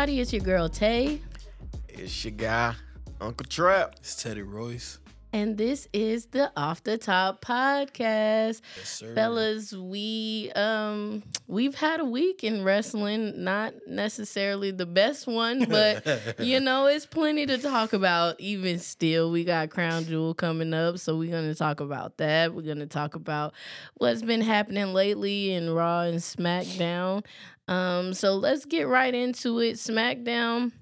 everybody? It's your girl Tay, It's your guy, Uncle Trap. It's Teddy Royce. and this is the Off the Top podcast. Yes, sir. Fellas, we um we've had a week in wrestling, not necessarily the best one, but you know, it's plenty to talk about even still. We got Crown Jewel coming up, so we're going to talk about that. We're going to talk about what's been happening lately in Raw and SmackDown. Um so let's get right into it. SmackDown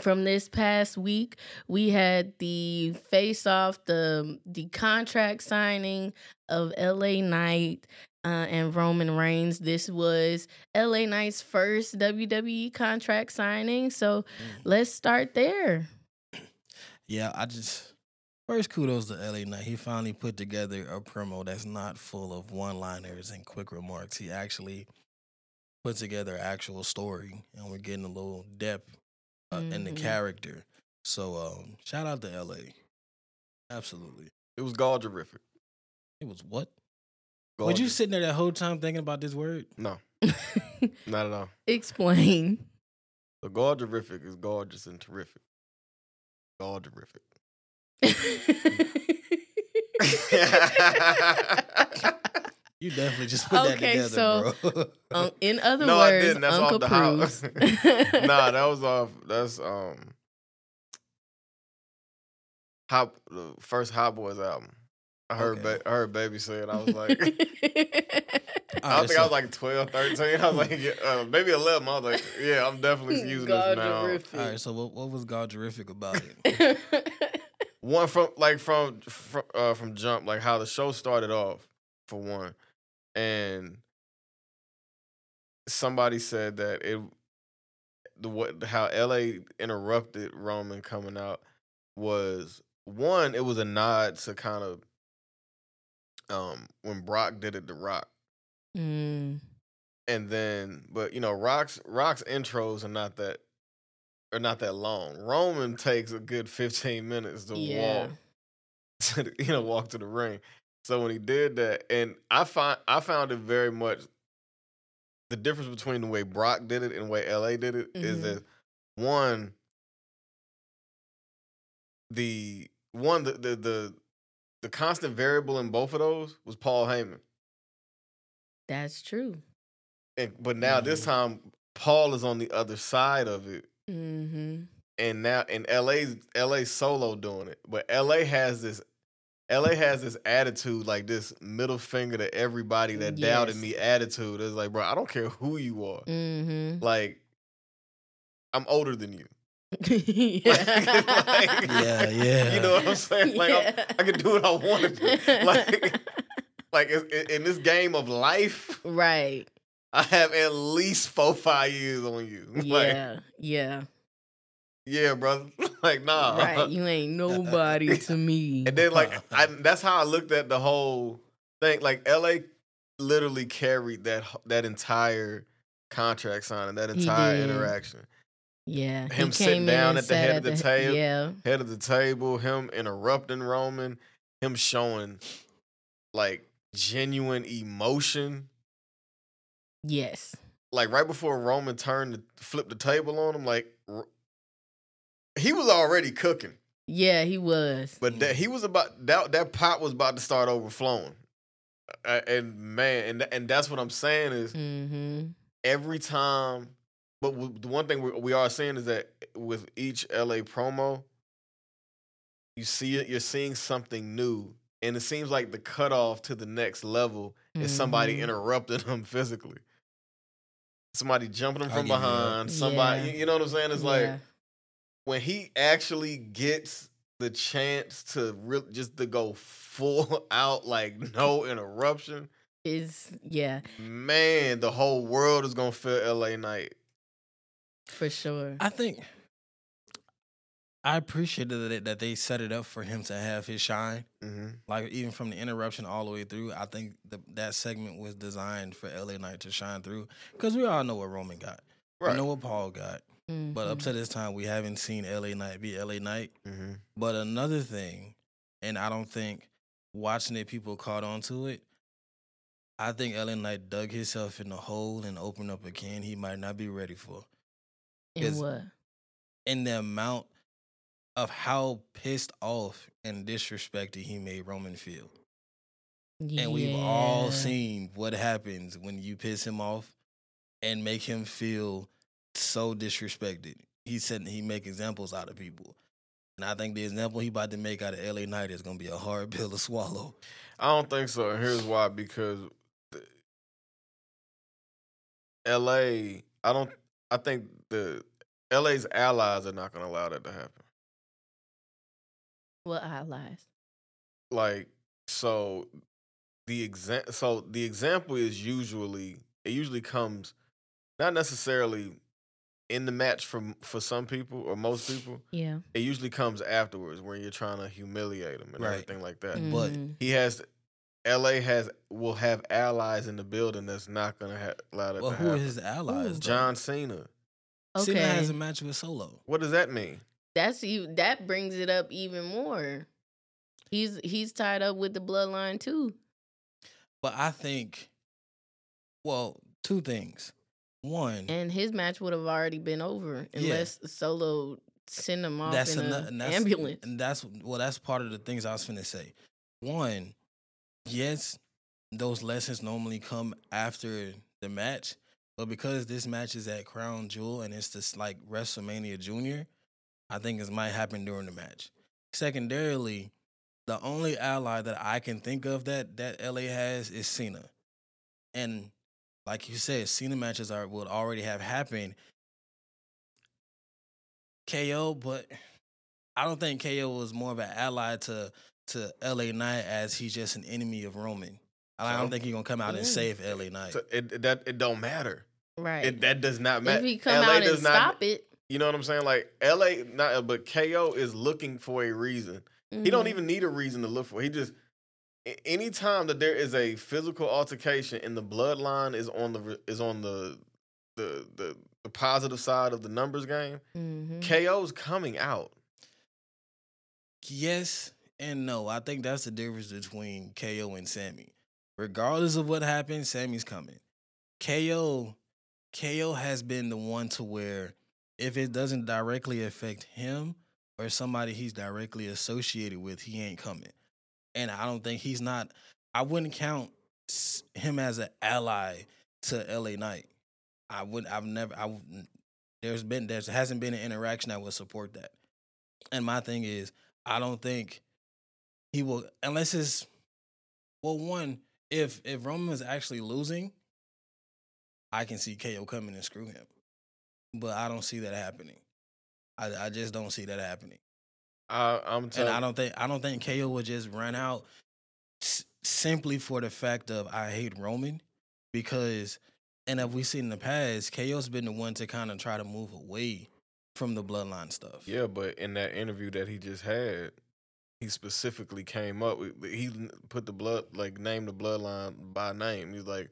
from this past week, we had the face off, the the contract signing of LA Knight uh, and Roman Reigns. This was LA Knight's first WWE contract signing. So Mm. let's start there. Yeah, I just first kudos to LA Knight. He finally put together a promo that's not full of one-liners and quick remarks. He actually put together an actual story, and we're getting a little depth uh, in the Mhm. character. So, um, shout out to LA. Absolutely. It was galderific. It was what? Were you Galdri- sitting there that whole time thinking about this word? No, not at all. Explain. The galderific is gorgeous and terrific. Galderific. You definitely just put that together, so, bro. Um, in other no, I words, didn't. That's Uncle off the proves. house. nah, that was off. That's um, Hop the first Hot Boys album. I heard, Okay. ba- I heard Baby say it. I was like, I Alright, think I was like 12, 13. I was like, yeah, uh, maybe 11. I was like, yeah, I'm definitely using this now. Galderific. All right, so what, what was God terrific about it? one from like from from uh, from jump like how the show started off for one and somebody said that it the what how LA interrupted Roman coming out was one it was a nod to kind of um when Brock did it to Rock Mm, and then but you know Rock's Rock's intros are not that are not that long. Roman takes a good 15 minutes to yeah. walk to the, you know walk to the ring. So when he did that, and I find I found it very much the difference between the way Brock did it and the way LA did it is Mhm. that one the one the, the the the constant variable in both of those was Paul Heyman. That's true. And, but now this Mhm. time Paul is on the other side of it Mm-hmm. and now in LA's LA solo doing it. But LA has this LA has this attitude, like this middle finger to everybody that doubted me attitude. It's like, bro, I don't care who you are. Mm-hmm. Like, I'm older than you. yeah. Like- Yeah, yeah. You know what I'm saying? Like, I'm- Yeah. I can do what I want to do. Like, like it's- in, in this game of life, right. I have at least four, five years on you. Like, Yeah. Yeah. brother. like, nah. Right. You ain't nobody to me. And then like I, that's how I looked at the whole thing. Like LA literally carried that that entire contract signing, that entire interaction. Yeah. him sitting down at the head of the he- table. Yeah. Head of the table, him interrupting Roman, him showing like genuine emotion. Yes. Like right before Roman turned to flip the table on him, like he was already cooking. Yeah, he was. But that he was about that that pot was about to start overflowing. Uh, and man, and and that's what I'm saying is Mm-hmm. every time. But w- the one thing we, we are seeing is that with each LA promo, you see it. You're seeing something new, and it seems like the cutoff to the next level is somebody Mhm. interrupting them physically. Somebody jumping them from you that. behind. Somebody, Yeah. you- you know what I'm saying? It's like Yeah. When he actually gets the chance to really just to go full out like no interruption is yeah, man the whole world is gonna feel LA Knight for sure. I think I appreciated that they, that they set it up for him to have his shine. mm-hmm. Like even from the interruption all the way through, I think the, that segment was designed for LA Knight to shine through because we all know what Roman got, right we know what Paul got, but up Mhm. to this time we haven't seen LA Knight be LA Knight. mm-hmm. But another thing, and I don't think watching it people caught on to it. I think LA Knight dug himself in the hole and opened up a can he might not be ready for. Yes. what? in the amount of how pissed off and disrespected he made Roman feel. And we've all seen what happens when you piss him off and make him feel so disrespected. He said he make examples out of people. And I think the example he about to make out of LA Knight is gonna be a hard pill to swallow. I don't think so. Here's why: because the- L.A. I don't. I think the L.A.'s allies are not going to allow that to happen. What allies? Like so, the exa- So the example is usually it usually comes not necessarily in the match for for some people or most people. Yeah. It usually comes afterwards when you're trying to humiliate them and Right. everything like that. But Mhm. he has LA has will have allies in the building that's not gonna ha- allow that Well, to who are his allies? Ooh. John Cena. okay. Cena has a match with Solo. What does that mean? That's you. That brings it up even more. He's he's tied up with the bloodline too. But I think, well, two things. One, And his match would have already been over Yeah. unless Solo sent him off that's in an ambulance. and that's well, that's part of the things I was finna say. One, yes, those lessons normally come after the match, but because this match is at Crown Jewel and it's this like WrestleMania Junior, I think it might happen during the match. Secondarily, the only ally that I can think of that that LA has is Cena, and like you said, Cena matches are would already have happened. KO, but I don't think KO was more of an ally to to LA Knight as he's just an enemy of Roman. I So- don't think he's gonna come out and save LA Knight. So it, it- that it don't matter. right. It, that does not matter. if he come out and stop it, You know what I'm saying? Like LA, not but KO is looking for a reason. He don't mhm. even need a reason to look for. He just a- anytime that there is a physical altercation and the bloodline is on the is on the the the, the positive side of the numbers game, Mhm. KO's coming out. Yes and no. I think that's the difference between KO and Sammy. Regardless of what happens, Sammy's coming. KO KO has been the one to where if it doesn't directly affect him or somebody he's directly associated with, he ain't coming. And I don't think he's not I wouldn't count him as an ally to LA Knight. I wouldn't. I've never I there's been there hasn't been an interaction that would support that. And my thing is I don't think he will unless it's well one if if Roman is actually losing, I can see KO coming and screw him. But I don't see that happening. I I just don't see that happening. I, I'm And. I don't think I don't think KO would just run out s- simply for the fact of I hate Roman because and if we seen in the past, KO's been the one to kind of try to move away from the bloodline stuff. Yeah, but in that interview that he just had, he specifically came up. with- He put the blood, like, named the bloodline by name. He's like,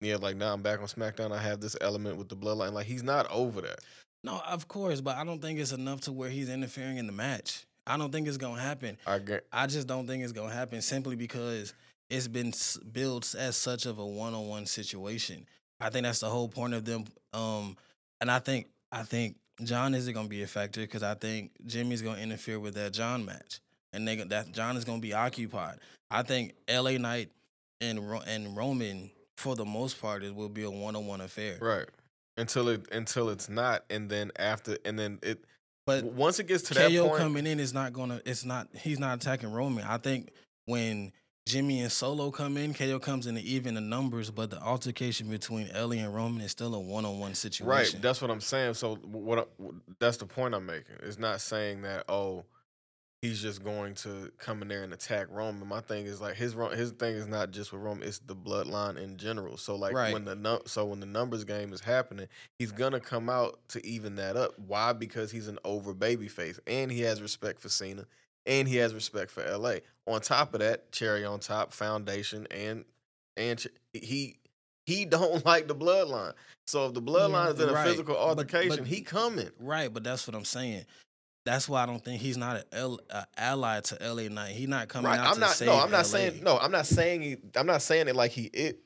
yeah, like now I'm back on SmackDown. I have this element with the bloodline. Like he's not over that. No, of course, but I don't think it's enough to where he's interfering in the match. I don't think it's gonna happen. I get. I just don't think it's gonna happen simply because it's been s- built as such of a one-on-one situation. I think that's the whole point of them. Um, and I think I think John isn't gonna be a factor because I think Jimmy's gonna interfere with that John match, and they that John is gonna be occupied. I think L.A. Knight and Ro- and Roman for the most part it will be a one-on-one affair. Right. Until it until it's not, and then after, and then it. But once it gets to that KO point, coming in is not gonna. It's not. He's not attacking Roman. I think when Jimmy and Solo come in, KO comes in to even the numbers, but the altercation between Ellie and Roman is still a one-on-one situation. Right. That's what I'm saying. So what? I- That's the point I'm making. It's not saying that oh, he's just going to come in there and attack Roman. My thing is like his his thing is not just with Roman. It's the bloodline in general. So like Right. when the so when the numbers game is happening, he's gonna come out to even that up. Why? Because he's an over baby face and he has respect for Cena and he has respect for LA. On top of that, cherry on top, foundation and and ch- he. He don't like the bloodline. So if the bloodline is in a Right. physical But- but- altercation, he coming. Right, but that's what I'm saying. That's why I don't think he's not an L, a ally to LA Knight. He's not coming Right. out I'm to not save no, I'm not LA. saying no, I'm not saying he, I'm not saying it like he it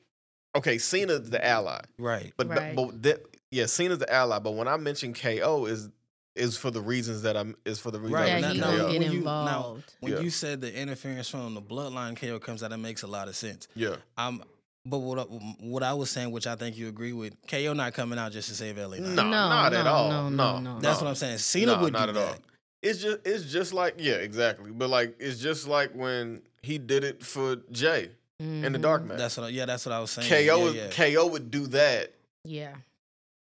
okay, Cena's the ally. Right. But Right. but that, yeah, Cena's the ally, but when I mention KO is is for the reasons that I'm is for the reasons Right, I Yeah, now- he mentioned now, gonna get when you- now, involved. when Yeah. you said the interference from the bloodline KO comes out, that makes a lot of sense. Yeah, Um, but what I, what I was saying, which I think you agree with, KO not coming out just to save LA. Knight. No, not at all. No, No, no, no. That's no. what I'm saying. Cena No, would not do at that. all. it's just it's just like yeah, exactly. But like it's just like when he did it for Jay in the dark mm-hmm. match. That's what. I, yeah, that's what I was saying. KO yeah, would yeah. KO would do that Yeah.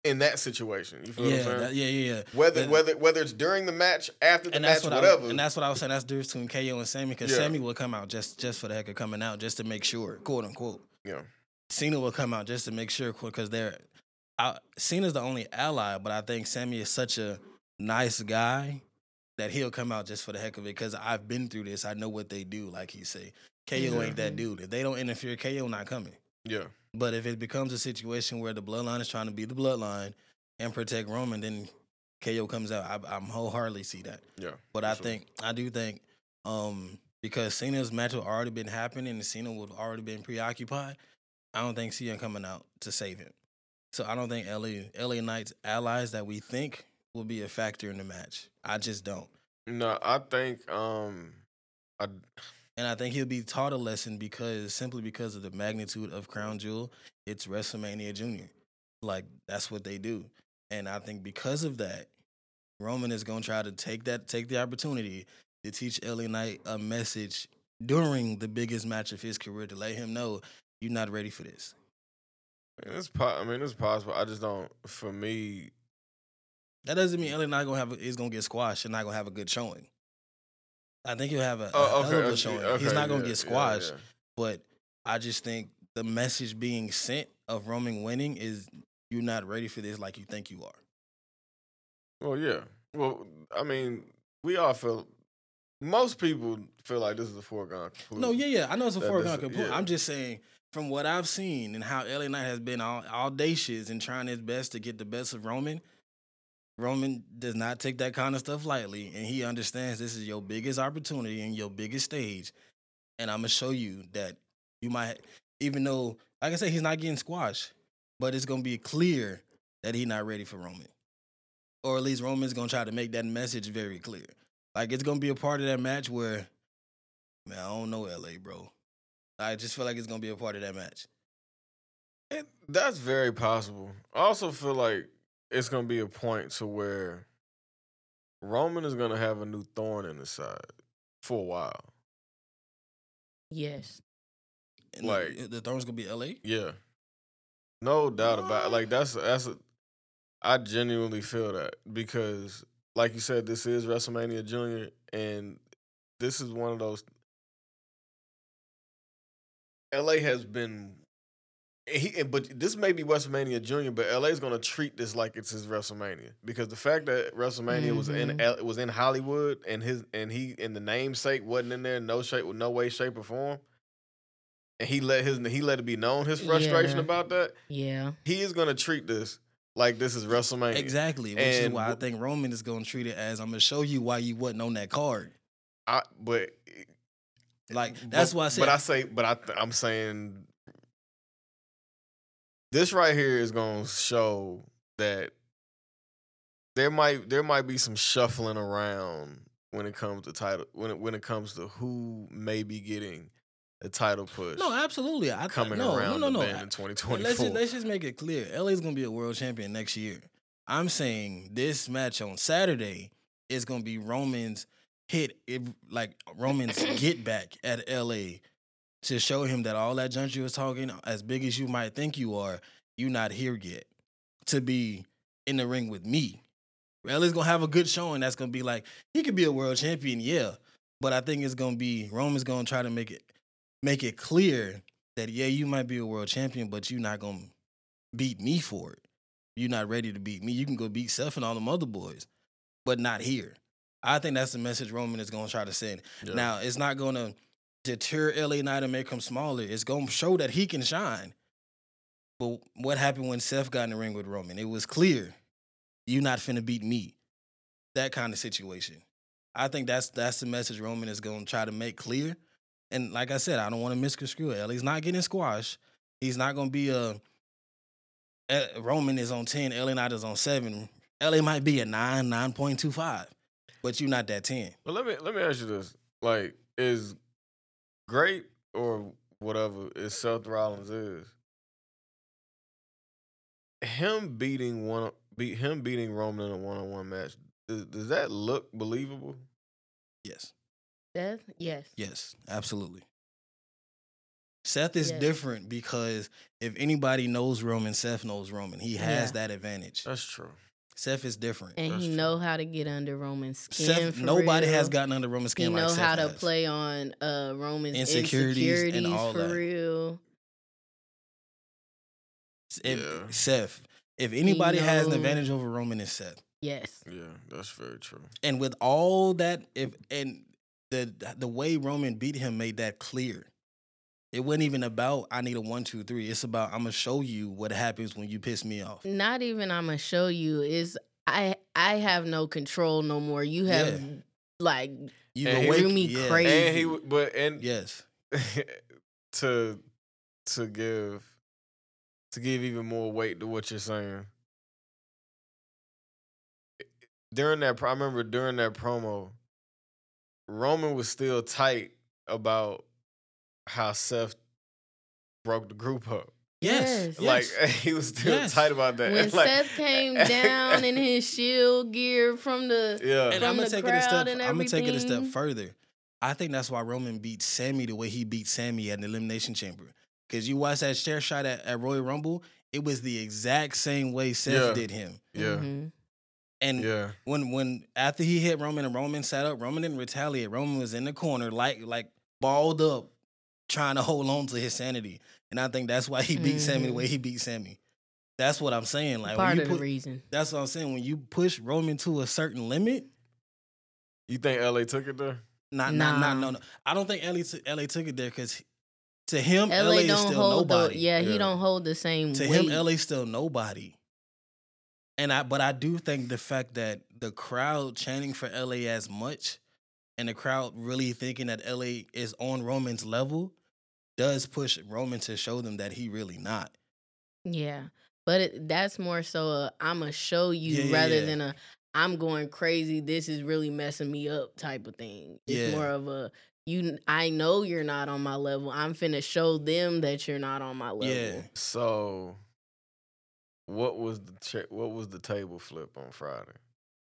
in that situation. You feel yeah, what I'm saying? that- yeah, yeah, yeah. whether That- whether whether it's during the match, after the and match, that's what whatever. I, and that's what I was saying. That's the difference between KO and Sammy because Yeah. Sammy will come out just just for the heck of coming out, just to make sure, quote unquote. Yeah, Cena will come out just to make sure because they're. I, Cena's the only ally, but I think Sammy is such a nice guy that he'll come out just for the heck of it. Because I've been through this, I know what they do. Like he say, KO ain't that dude. If they don't interfere, KO not coming. yeah, But if it becomes a situation where the bloodline is trying to be the bloodline and protect Roman, then KO comes out. I, I'm wholeheartedly see that. yeah. But I sure. think I do think um because Cena's match had already been happening and Cena would have already been preoccupied, I don't think Cena coming out to save him. So I don't think LA LA Knight's allies that we think will be a factor in the match. I just don't. no, I think um, I And I think he'll be taught a lesson because simply because of the magnitude of Crown Jewel, it's WrestleMania Junior. Like that's what they do. And I think because of that, Roman is gonna try to take that take the opportunity to teach LA Knight a message during the biggest match of his career to let him know you're not ready for this. it's po- I mean it's possible. I just don't. For me, That doesn't mean LA Knight gonna have a, is gonna get squashed and not gonna have a good showing. I think he'll have a, a oh, a okay, showing. okay, He's not gonna yeah, get yeah, squashed. yeah. but I just think the message being sent of Roman winning is you're not ready for this like you think you are. Well, yeah. Well, I mean, we all feel. Most people feel like this is a foregone conclusion. No, yeah, yeah, I know it's a That foregone conclusion. yeah. I'm just saying from what I've seen and how LA Knight has been au- audacious and trying his best to get the best of Roman. Roman does not take that kind of stuff lightly, and he understands this is your biggest opportunity and your biggest stage. And I'm gonna show you that you might, even though, like I said, he's not getting squashed, but it's gonna be clear that he's not ready for Roman, or at least Roman's gonna try to make that message very clear. Like it's gonna be a part of that match where, man, I don't know LA, bro. I just feel like it's gonna be a part of that match. It, that's very possible. I also feel like it's gonna be a point to where Roman is gonna have a new thorn in his side for a while. Yes. And Like- the, the throne's gonna be LA. Yeah, no doubt about it. Like that's that's a, I genuinely feel that because, like you said, this is WrestleMania Junior, and this is one of those. LA has been, he but this may be WrestleMania Junior, but LA is going to treat this like it's his WrestleMania because the fact that WrestleMania was in Mhm. Was in Hollywood and his and he and the namesake wasn't in there, no shape, no way, shape or form. And he let his he let it be known his frustration Yeah. about that. Yeah. He is gonna treat this like this is WrestleMania. Exactly, which is why I think Roman is gonna treat it as I'm gonna show you why you wasn't on that card. I, but Like that's but, why I said. But I say, but I th- I'm saying this right here is gonna show that there might there might be some shuffling around when it comes to title when it when it comes to who may be getting a title push. no, absolutely. I th- coming no, around no, no, the no. in I- 2024. Let's just, let's just make it clear. LA's gonna be a world champion next year. I'm saying this match on Saturday is gonna be Roman's hit, it, like Roman's get back at LA to show him that all that junk you was talking, as big as you might think you are, you not here yet to be in the ring with me. LA's gonna have a good showing. That's gonna be like he could be a world champion, yeah. But I think it's gonna be Roman's gonna try to make it make it clear that yeah, you might be a world champion, but you're not gonna beat me for it. You're not ready to beat me. You can go beat Seth and all them other boys, but not here. I think that's the message Roman is gonna try to send. Yeah. Now, it's not gonna deter LA Knight and make him smaller. It's gonna show that he can shine. But what happened when Seth got in the ring with Roman? It was clear you're not finna beat me. That kind of situation. I think that's that's the message Roman is gonna try to make clear. And like I said, I don't want to misconstrue it. LA's not getting squashed. He's not gonna be a uh, Roman is on ten, LA Knight is on seven. LA might be a nine, nine point two five, but you're not that ten. But let me let me ask you this: like, is great or whatever is Seth Rollins is him beating one beat him beating Roman in a one on one match? Does, does that look believable? Yes, Seth, yes. yes, absolutely. Seth is Yes. different because if anybody knows Roman, Seth knows Roman. He has Yeah. that advantage. That's true. Seth is different. And That's he true. know how to get under Roman's skin. Seth, for nobody has gotten under Roman's He skin know like Seth Know how to has. play on uh Roman's Insecurities insecurities, and all for that. real. If, Yeah. Seth, if anybody has an advantage over Roman, it's Seth. Yes. Yeah, that's very true. And with all that, if and the the way Roman beat him made that clear. It wasn't even about I need a one, two, three. It's about I'm gonna show you what happens when you piss me off. Not even I'm gonna show you is I I have no control no more. You have Yeah. like You And he awake- drew me yeah, crazy. And he w- but and Yes. to to give to give even more weight to what you're saying. During that, pro- I remember during that promo, Roman was still tight about how Seth broke the group up. Yes. Yes. Like yes. he was still Yes. tight about that. when like, Seth came down in his shield gear from the yeah, and I'm gonna the take it a step. I'm gonna take it a step further. I think that's why Roman beat Sammy the way he beat Sammy at the Elimination Chamber. Because you watch that chair shot at, at Royal Rumble, it was the exact same way Seth Yeah. did him. yeah, Mhm. And yeah. when when after he hit Roman and Roman sat up, Roman didn't retaliate. Roman was in the corner, like like balled up, trying to hold on to his sanity. And I think that's why he beat Sammy the way he beat Sammy. That's what I'm saying. Like when part you of put, the reason. that's what I'm saying. When you push Roman to a certain limit, You think LA took it there? not not not no Nah. no. I don't think LA t- LA took it there because to him LA, LA, is don't still hold nobody. the yeah, Yeah. he don't hold the same to weight. him LA still nobody. And I but I do think the fact that the crowd chanting for LA as much and the crowd really thinking that LA is on Roman's level does push Roman to show them that he really not. Yeah, but it, that's more so a I'm gonna show you Yeah, yeah, rather yeah. than a I'm going crazy. This is really messing me up type of thing. It's Yeah. more of a you. I know you're not on my level. I'm finna show them that you're not on my level. Yeah. So, what was the cha- what was the table flip on Friday?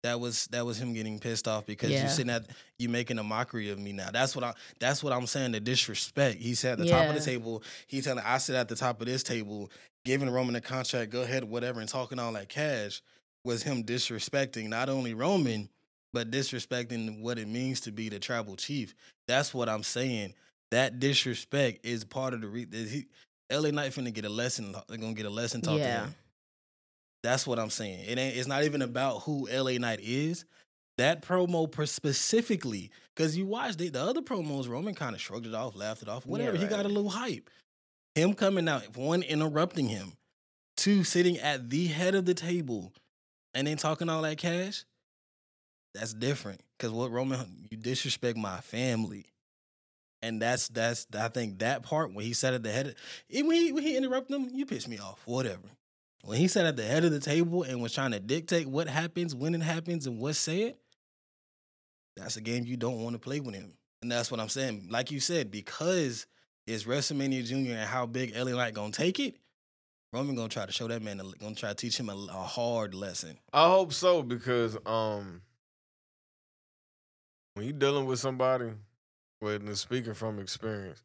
That was that was him getting pissed off because Yeah. you sitting at you making a mockery of me now. That's what I that's what I'm saying. The disrespect. He sat at the top of the table. He telling I sit at the top of this table, giving Roman a contract, go ahead, whatever, and talking all that cash was him disrespecting not only Roman, but disrespecting what it means to be the tribal chief. That's what I'm saying. That disrespect is part of the re- that he LA Knight finna get a lesson. They're gonna get a lesson taught to Yeah. him. That's what I'm saying. It ain't. It's not even about who LA Knight is. That promo per- specifically, because you watched it, the other promos, Roman kind of shrugged it off, laughed it off, whatever. he got a little hype. Him coming out, one interrupting him, two sitting at the head of the table, and then talking all that cash. That's different. Because what Roman, you disrespect my family, and that's that's I think that part when he sat at the head, of, when he, when he interrupted him, you pissed me off, whatever. When he sat at the head of the table and was trying to dictate what happens, when it happens, and what's said, that's a game you don't want to play with him. And that's what I'm saying. Like you said, because it's WrestleMania Junior and how big LA Knight gonna take it, Roman gonna try to show that man, gonna try to teach him a, a hard lesson. I hope so because um, when you're dealing with somebody, with speaking from experience,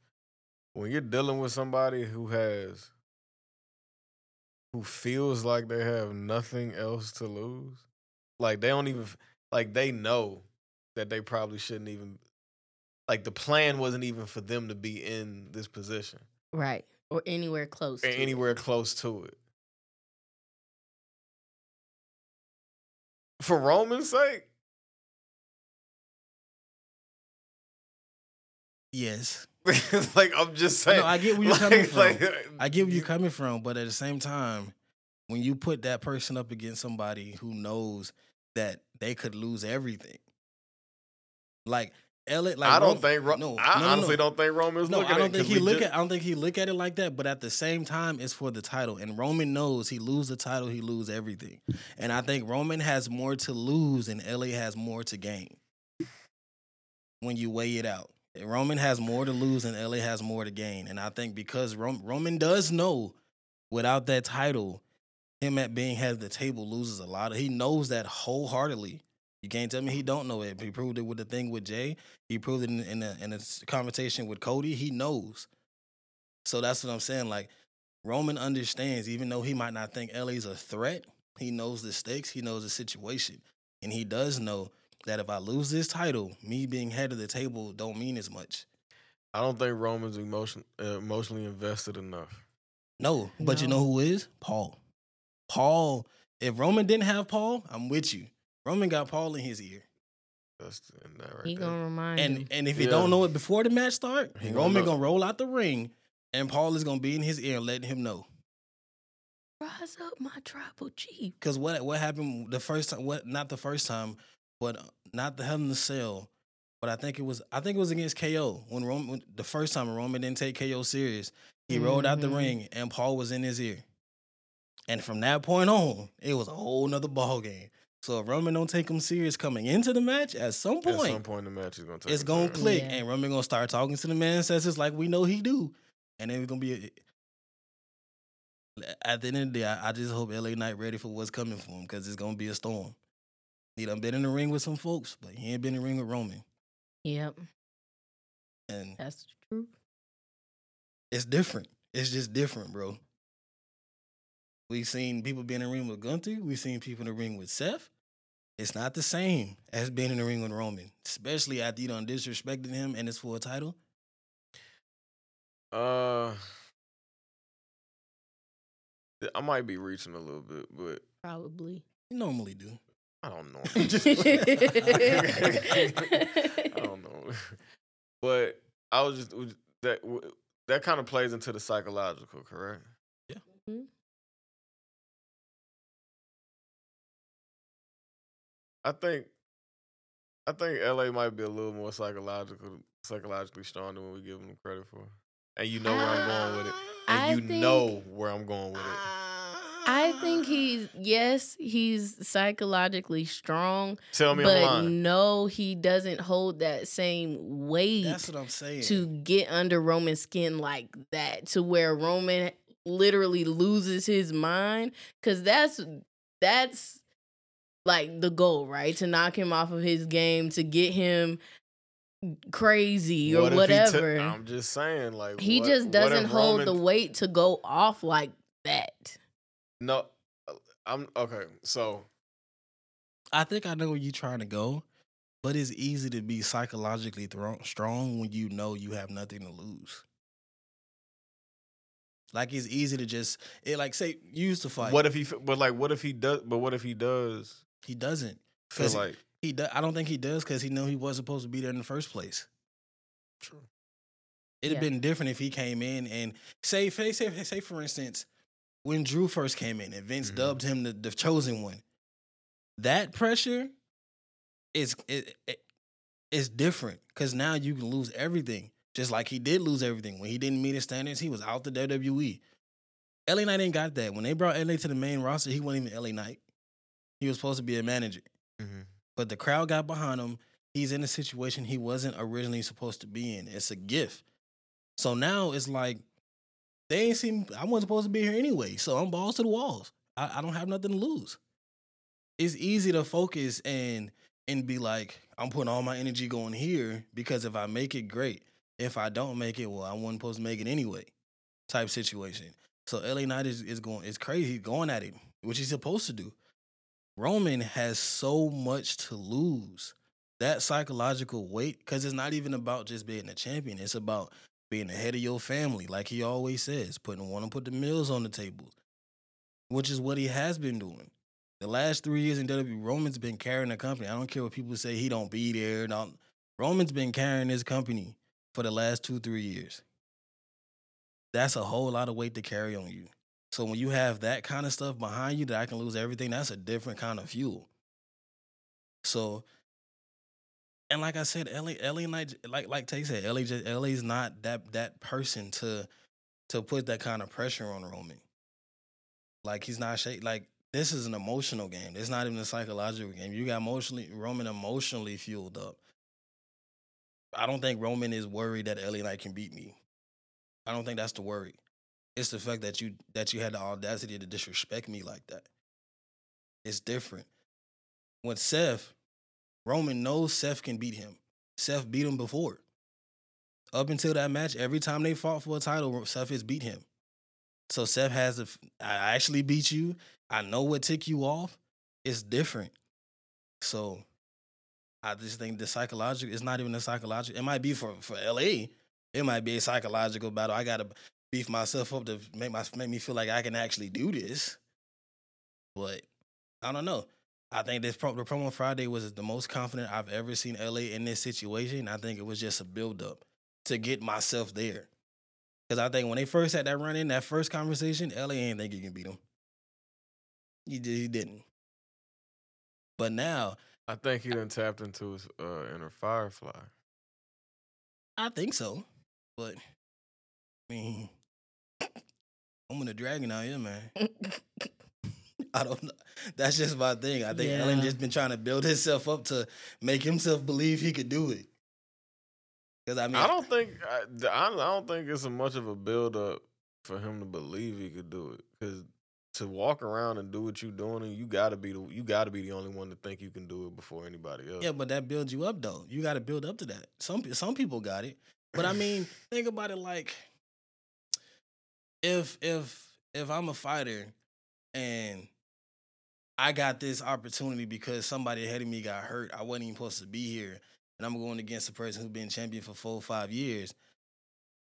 when you're dealing with somebody who has who feels like they have nothing else to lose, like they don't even like they know that they probably shouldn't even like the plan wasn't even for them to be in this position Right. Or anywhere close. or to it. anywhere close to it. For Roman's sake, Yes, like I'm just saying. no, I get where you're like, coming from. like, I get where you're coming from, but at the same time, when you put that person up against somebody who knows that they could lose everything, like LA, like I don't Rom- think. Ro- no, I no, honestly no. don't think Roman's No, looking. I at don't think he look ju- at. I don't think he look at it like that. But at the same time, it's for the title, and Roman knows he lose the title, he lose everything. And I think Roman has more to lose, and LA has more to gain. When you weigh it out, Roman has more to lose, and LA has more to gain. And I think because Rom- Roman does know, without that title, him at being of the table loses a lot. Of, he knows that wholeheartedly. You can't tell me he don't know it. He proved it with the thing with Jay. He proved it in in a, in a conversation with Cody. He knows. So that's what I'm saying. Like Roman understands, even though he might not think LA's a threat, he knows the stakes. He knows the situation, and he does know that if I lose this title, me being head of the table don't mean as much. I don't think Roman's emotion uh, emotionally invested enough. No, but you know who is Paul. Paul. If Roman didn't have Paul, I'm with you. Roman got Paul in his ear. That's and that right He there. gonna remind him. And and if he Yeah. don't know it before the match start, He gonna Roman gonna roll out the ring, and Paul is gonna be in his ear letting him know. Rise up, my tribal chief. Because what what happened the first time? What not the first time, but not the Hell in the Cell, but I think it was I think it was against KO when Roman the first time Roman didn't take KO serious. He rolled out the Mhm. ring and Paul was in his ear, and from that point on, it was a whole nother ball game. So if Roman don't take him serious coming into the match, at some point, At point, some point the match, he's gonna take. it's it gonna serious. click, Yeah. and Roman gonna start talking to the man says it's like we know he do, and then it's gonna be. A, at the end of the day, I, I just hope LA Knight ready for what's coming for him because it's gonna be a storm. He done been in the ring with some folks, but he ain't been in the ring with Roman, Yep, and that's true. it's different. It's just different, bro. We've seen people be in the ring with Gunther. We've seen people in the ring with Seth. It's not the same as being in the ring with Roman, especially after you done disrespected him and it's for a title. Uh, I might be reaching a little bit, but Probably. You normally do. I don't know. I I don't know. But I was just that that kind of plays into the psychological, correct? Yeah. Mhm. I think I think LA might be a little more psychological psychologically strong than what we give them credit for. And you know where I'm going with it. And I you think- know where I'm going with it. I think he's yes, he's psychologically strong, Tell me I'm but lying. no, he doesn't hold that same weight That's what I'm saying. to get under Roman's skin like that, to where Roman literally loses his mind, because that's that's like the goal, right? To knock him off of his game, to get him crazy or What if whatever. took- I'm just saying, like he what- just doesn't hold Roman- the weight to go off like that. No, uh, I'm okay. So I think I know where you're trying to go, but it's easy to be psychologically thro- strong when you know you have nothing to lose. Like it's easy to just it like say you used to fight. what if he? But like, what if he does? But what if he does he doesn't? feel 'Cause like? he do, I don't think he does because he knew he wasn't supposed to be there in the first place. True. It'd have been different if he came in and say, say, say, say, for instance, when Drew first came in and Vince Mhm. dubbed him the, the chosen one. That pressure is it, it is different because now you can lose everything. Just like he did lose everything when he didn't meet his standards, he was out the WWE. LA Knight ain't got that. When they brought LA to the main roster, he wasn't even LA Knight. He was supposed to be a manager Mhm. but the crowd got behind him. He's in a situation he wasn't originally supposed to be in. It's a gift. So now it's like they ain't seen. I wasn't supposed to be here anyway. So I'm balls to the walls. I, I don't have nothing to lose. It's easy to focus and and be like, I'm putting all my energy going here because if I make it, great. If I don't make it, well, I wasn't supposed to make it anyway. Type situation. So LA Knight is, is going. It's crazy. Going at it, which he's supposed to do. Roman has so much to lose. That psychological weight, because it's not even about just being a champion. It's about being the head of your family, like he always says, putting want to put the meals on the table, which is what he has been doing. The last three years in WWE, Roman's been carrying the company. I don't care what people say he don't be there. Don't. Roman's been carrying his company for the last two, three years. That's a whole lot of weight to carry on you. So when you have that kind of stuff behind you that I can lose everything, that's a different kind of fuel. So and like I said, Ellie, LA Knight, like like Tay said, Ellie, just, LA's not that that person to to put that kind of pressure on Roman. Like he's not shake. Like this is an emotional game. It's not even a psychological game. You got emotionally Roman emotionally fueled up. I don't think Roman is worried that LA Knight can beat me. I don't think that's the worry. It's the fact that you that you had the audacity to disrespect me like that. It's different. When Seth, Roman knows Seth can beat him. Seth beat him before. Up until that match, every time they fought for a title, Seth has beat him. So Seth has a, I actually beat you. I know what ticked you off. It's different. So I just think the psychological, it's not even a psychological. It might be for, for LA. It might be a psychological battle. I gotta beef myself up to make my make me feel like I can actually do this. But I don't know. I think this pro, the promo Friday was the most confident I've ever seen LA in this situation. I think it was just a build up to get myself there. Because I think when they first had that run in, that first conversation, LA ain't think you can beat him. He, did, he didn't. But now, I think he done tapped into his uh, inner Firefly. I think so. But, I mean, I'm in the dragon out here, man. I don't know. That's just my thing. I think Yeah. Ellen just been trying to build himself up to make himself believe he could do it. Because I mean, I don't think I, I don't- think it's a much of a build up for him to believe he could do it. Because to walk around and do what you're doing, and you gotta be the you gotta be the only one to think you can do it before anybody else. Yeah, but that builds you up though. You got to build up to that. Some some people got it, but I mean, think about it like if if if I'm a fighter and I got this opportunity because somebody ahead of me got hurt, I wasn't even supposed to be here, and I'm going against a person who's been champion for four five years.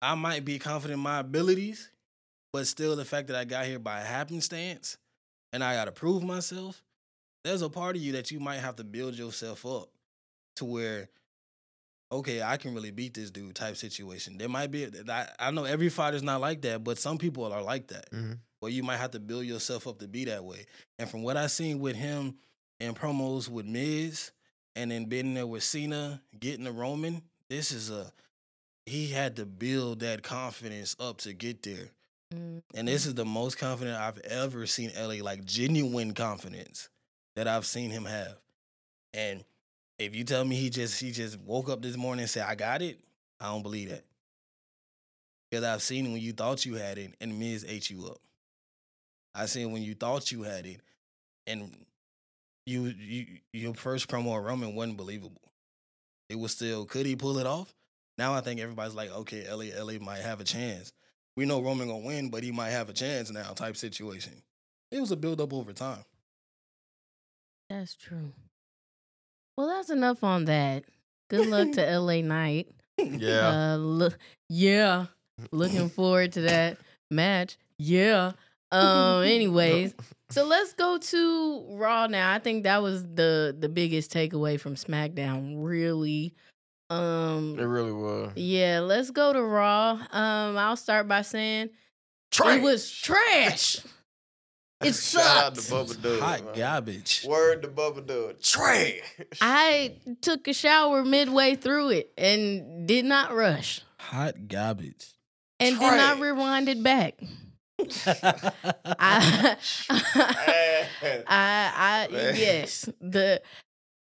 I might be confident in my abilities, but still, the fact that I got here by happenstance and I got to prove myself, there's a part of you that you might have to build yourself up to where, okay, I can really beat this dude type situation. There might be, I, know every fighter's not like that, but some people are like that. Mhm. Where you might have to build yourself up to be that way. And from what I seen with him in promos with Miz, and then being there with Cena, getting the Roman, this is a he had to build that confidence up to get there. Mm, And this is the most confident I've ever seen LA, like genuine confidence that I've seen him have. And if you tell me he just he just woke up this morning and said, I got it, I don't believe that. Because I've seen when you thought you had it and Miz ate you up. I seen when you thought you had it and you you your first promo of Roman wasn't believable. It was still, could he pull it off? Now I think everybody's like, okay, LA, LA might have a chance. We know Roman gonna win, but he might have a chance now, type situation. It was a build up over time. That's true. Well, that's enough on that. Good luck to LA Knight. Yeah. Uh, look, yeah. Looking forward to that match. Yeah. Um. Anyways, so let's go to Raw now. I think that was the the biggest takeaway from SmackDown. Really. Um. It really was. Yeah. Let's go to Raw. Um. I'll start by saying trash. it was trash. It Shout out to sucked. Bubba Dub. Hot man. garbage. Word to Bubba Dub. Trash. I took a shower midway through it and did not rush Hot garbage. and did not rewind it back. I, I, I, yes, the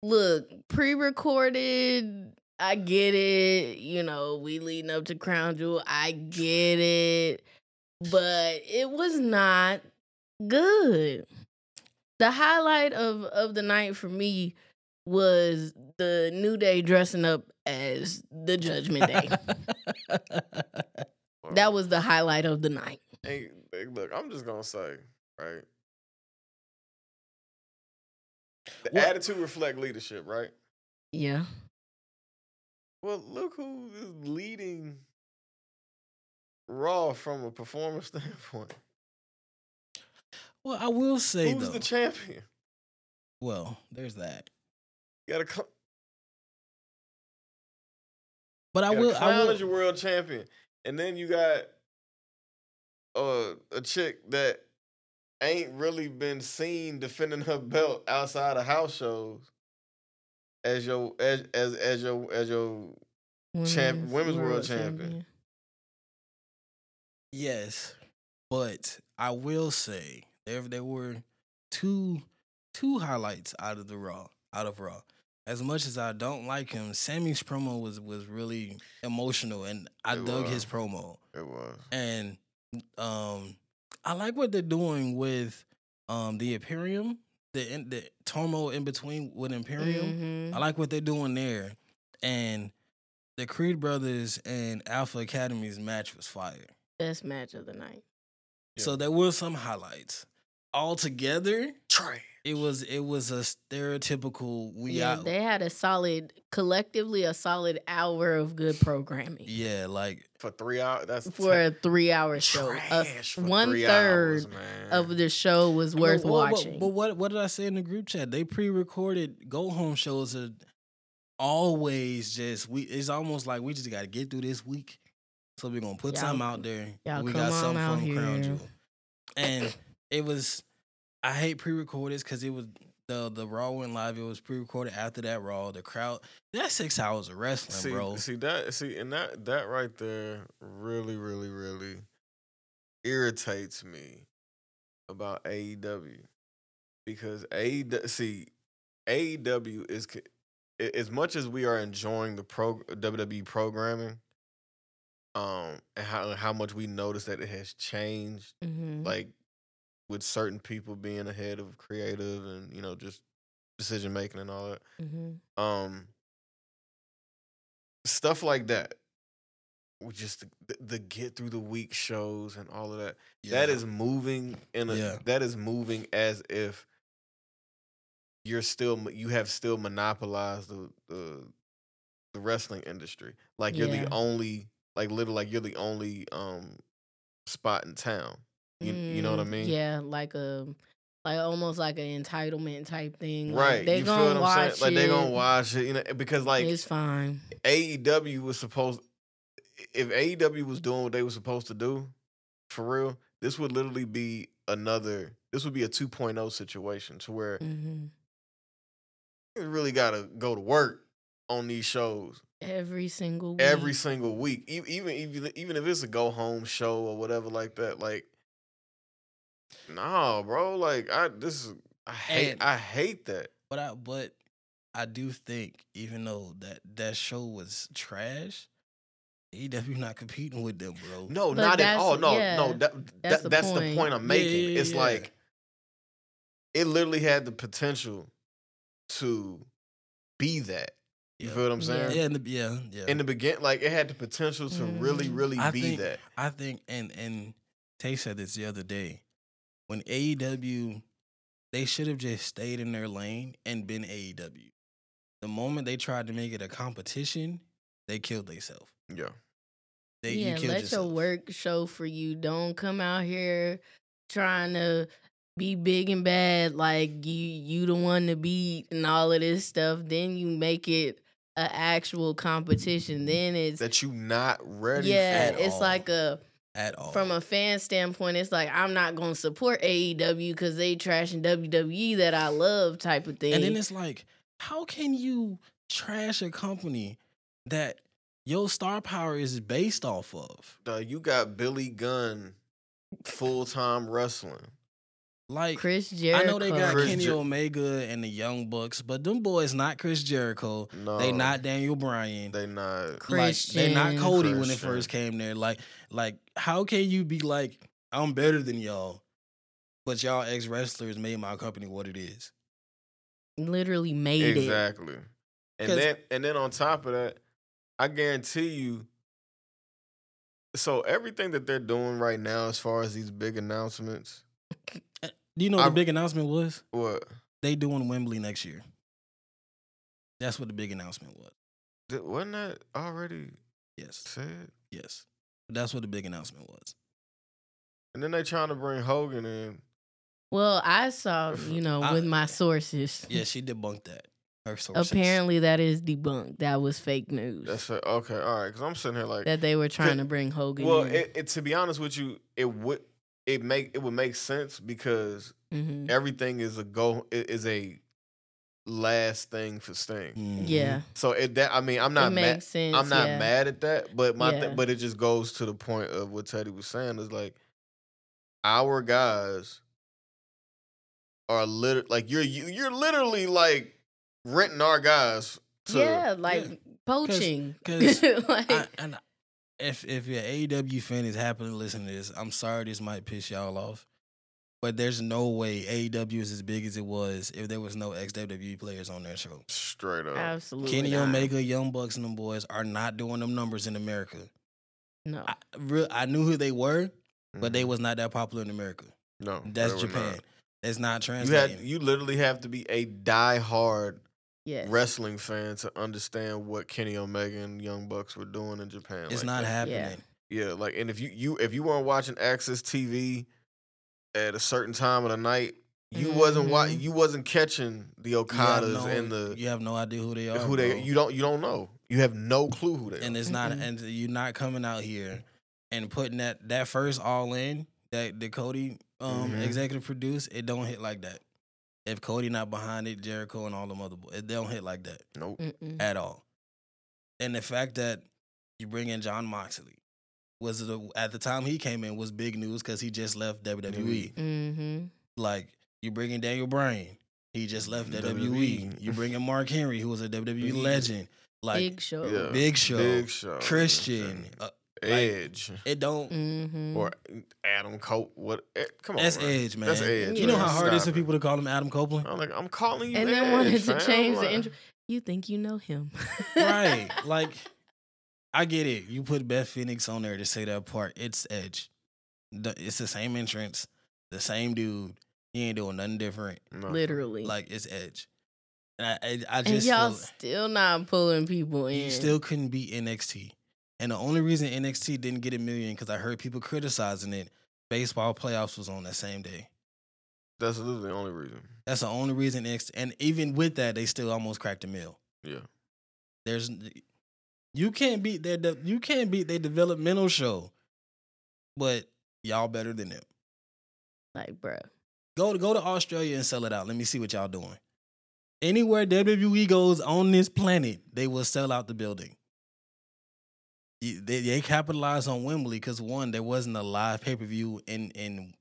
look pre-recorded. I get it. You know, we leading up to Crown Jewel. I get it, but it was not good. The highlight of of the night for me was the New Day dressing up as the Judgment Day. that was the highlight of the night. Hey, look, I'm just gonna say, right? The attitude reflect leadership, right? Yeah. Well, look who is leading Raw from a performance standpoint. well, I will say Who's though. the champion? well, there's that. You got to But I I will. I Crown will. as your world champion, and then you got uh, a chick that ain't really been seen defending her belt outside of house shows. as your as as as your as your Champ- women's world champion. Yes, but I will say there there were two two highlights out of the Raw out of Raw. As much as I don't like him, Sami's promo was was really emotional, and I It dug was. his promo. It was. And um, I like what they're doing with um the Imperium, the in, the Tomo in between with Imperium. Mhm. I like what they're doing there, and the Creed brothers and Alpha Academy's match was fire. Best match of the night. So there were some highlights. Altogether, Trash. it was it was a stereotypical we yeah, out. they had a solid, collectively a solid hour of good programming yeah, like For three hours. That's for a three-hour show. A- trash for one three third hours, of the show was No, worth well, but- watching. But, what what did I say in the group chat? They pre-recorded go home shows are always just we. It's almost like we just got to get through this week, so we're gonna put Y'all- something out there. y'all we come got on something out from Crown here. Jewel, and it was. I hate pre-recorded because it was the the Raw went live. It was pre-recorded after that Raw. The crowd that's six hours of wrestling, see, bro. see that see and that that right there really, really, really irritates me about AEW. Because AEW see, AEW is as much as we are enjoying the pro WWE programming, um, and how how much we notice that it has changed Mhm. like with certain people being ahead of creative and you know just decision making and all that Mhm. um stuff like that we just the, the get through the week shows and all of that that Yeah. is moving in a Yeah. that is moving as if you're still you have still monopolized the the, the wrestling industry like you're Yeah. the only like literally like you're the only um spot in town you, you know what i Mm, mean Yeah, like a like almost like an entitlement type thing. Like, right they you gonna what i'm watch saying like they gonna watch it you know because like it's fine. AEW was supposed if AEW was doing what they were supposed to do, for real, this would literally be another this would be a 2.0 situation to where hmm you really gotta go to work on these shows Every single week. every single week. Even even even if it's a go home show or whatever like that, like nah, bro. Like I this is I hate And- I hate that. But I but I do think even though that that show was trash, he definitely not competing with them, bro. No, But not at all. No, yeah, no. That, that's that the that's the point. point I'm making. yeah, it's yeah. like it literally had the potential to be that. You Yeah. feel what I'm saying? Yeah, in the, yeah, yeah. In the begin, like it had the potential to really, Mhm. really I be think- that. I think, and and Tay said this the other day, when AEW, they should have just stayed in their lane and been AEW. The moment they tried to make it a competition, they killed themselves. Yeah. They yeah, you killed let yourself. your work show for you. Don't come out here trying to be big and bad like you you the one to beat and all of this stuff. Then you make it a actual competition. Then it's That you not ready yeah, for. it's all. like a at all. from a fan standpoint, it's like I'm not gonna support AEW because they trash trashing WWE that I love type of thing. and then it's like, how can you trash a company that your star power is based off of? Duh, you got Billy Gunn full time wrestling. Like Chris Jericho. I know they got Chris Kenny Jer- Omega and the Young Bucks, but them boys not Chris Jericho. No, They not Daniel Bryan. They not. like they not Christian. Cody when it first came there. Like like how can you be like I'm better than y'all, but y'all ex wrestlers made my company what it is. literally made it. Exactly. And 'Cause- then and then on top of that, I guarantee you. So everything that they're doing right now, as far as these big announcements, Do you know what I- the big announcement was? what They doing Wembley next year. That's what the big announcement was. th- wasn't that already Yes, said? yes. That's what the big announcement was. And then they trying to bring Hogan in. Well, I saw, you know, I- with my sources. Yeah, she debunked that. Her sources. Apparently, that is debunked. That was fake news. That's a, okay. All right, because I'm sitting here like, that they were trying to bring Hogan. well, in. it, it, to be honest with you, it would it make it would make sense because Mhm. everything is a go i- is a last thing for Sting. Mhm. Yeah, So it that I mean I'm it not mad. makes sense. I'm not yeah. mad at that, but my Yeah. th- but it just goes to the point of what Teddy was saying is like our guys are lit like you're you, you're literally like renting our guys to yeah, like poaching. 'cause like, I, and I- if if your AEW fan is happy to listen to this, I'm sorry this might piss y'all off, but there's no way AEW is as big as it was if there was no ex WWE players on their show. straight up. absolutely. Kenny not. Omega, Young Bucks, and them boys are not doing them numbers in America. No. I, real, I knew who they were, but they Mhm. was not that popular in America. no That's Japan. not. It's not You had you literally have to be a die-hard yes. wrestling fan to understand what Kenny Omega and Young Bucks were doing in Japan. it's like not that. happening. Yeah, like and if you you if you weren't watching AXS TV at a certain time of the night, you wasn't wa- Mhm. you wasn't catching the Okadas no- and the you have no idea who they are. who they bro. you don't you don't know. You have no clue who they and are. And it's not Mm-mm. and you're not coming out here and putting that that first all in that the Cody um Mhm. executive produced, it don't hit like that. If Cody not behind it, Jericho and all them other boys, it don't hit like that Nope. Mm-mm. at all. And the fact that you bring in Jon Moxley was the at the time he came in was big news because he just left WWE. Mm-hmm. Like you bring in Daniel Bryan, he just left WWE. WWE. You bring in Mark Henry, who was a WWE legend. Like Big show. Yeah. Big Show, Big Show, Christian. Uh, Edge it don't. Mm-hmm. or Adam Cope. What? eh, Come on, That's man. Edge, man. That's Edge. You know how hard it is for people to call him Adam Copeland? I'm like, I'm calling you. and then Edge, wanted to fam. change the Like, intro. You think you know him, right. Like, I get it. You put Beth Phoenix on there to say that part. It's Edge. The- It's the same entrance, the same dude. He ain't doing nothing different. no. Literally. Like it's Edge. And I, I, I and just y'all feel still not pulling people in. you still couldn't beat NXT. And the only reason NXT didn't get a million because I heard people criticizing it. Baseball playoffs was on that same day. That's literally the only reason. That's the only reason NXT. And even with that, they still almost cracked a mill. Yeah. There's you can't beat their de- you can't beat their developmental show, but y'all better than them. like, bruh. Go to go to Australia and sell it out. Let me see what y'all doing. Anywhere WWE goes on this planet, they will sell out the building. You- They, they capitalized on Wembley because one, there wasn't a live pay per view in in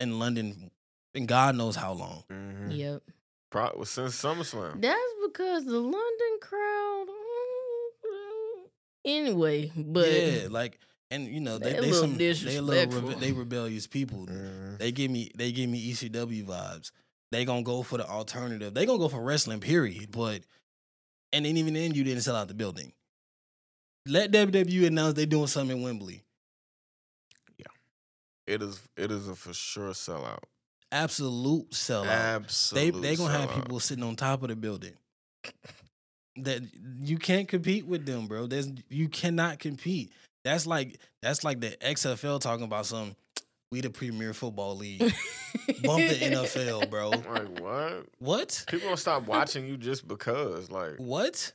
in London, in God knows how long. Mm-hmm. Yep. Pro- since SummerSlam. That's because the London crowd. mm, Anyway, but yeah, like and you know they They they little some they little rebe- they rebellious people. Mhm. They give me they give me ECW vibes. They gonna go for the alternative. They gonna go for wrestling, period. But and then even then, you didn't sell out the building. Let WWE announce they're doing something in Wembley. Yeah, it is. It is a for sure sellout. Absolute sellout. They Absolutely. they gonna have people sitting on top of the building. That you can't compete with them, bro. There's you cannot compete. That's like that's like the XFL talking about some. We the Premier Football League. Bump the NFL, bro. Like what? What? People gonna stop watching you just because. Like, What?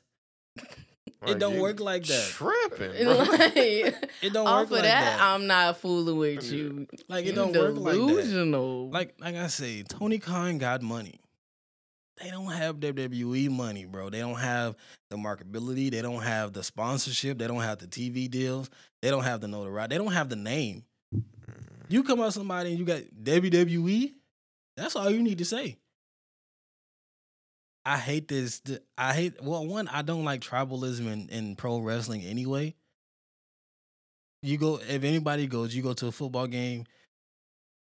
Like, don't work like that. Tripping, bro. like, It don't off work of like that, that. I'm not fooling with you. like it You don't work like that. delusional. Like like I say, Tony Khan got money. They don't have WWE money, bro. They don't have the marketability. They don't have the sponsorship. They don't have the TV deals. They don't have the notoriety. They don't have the name. You come out somebody and you got WWE. That's all you need to say. I hate this. I hate. Well, one, I don't like tribalism in, in pro wrestling anyway. You go if anybody goes, you go to a football game.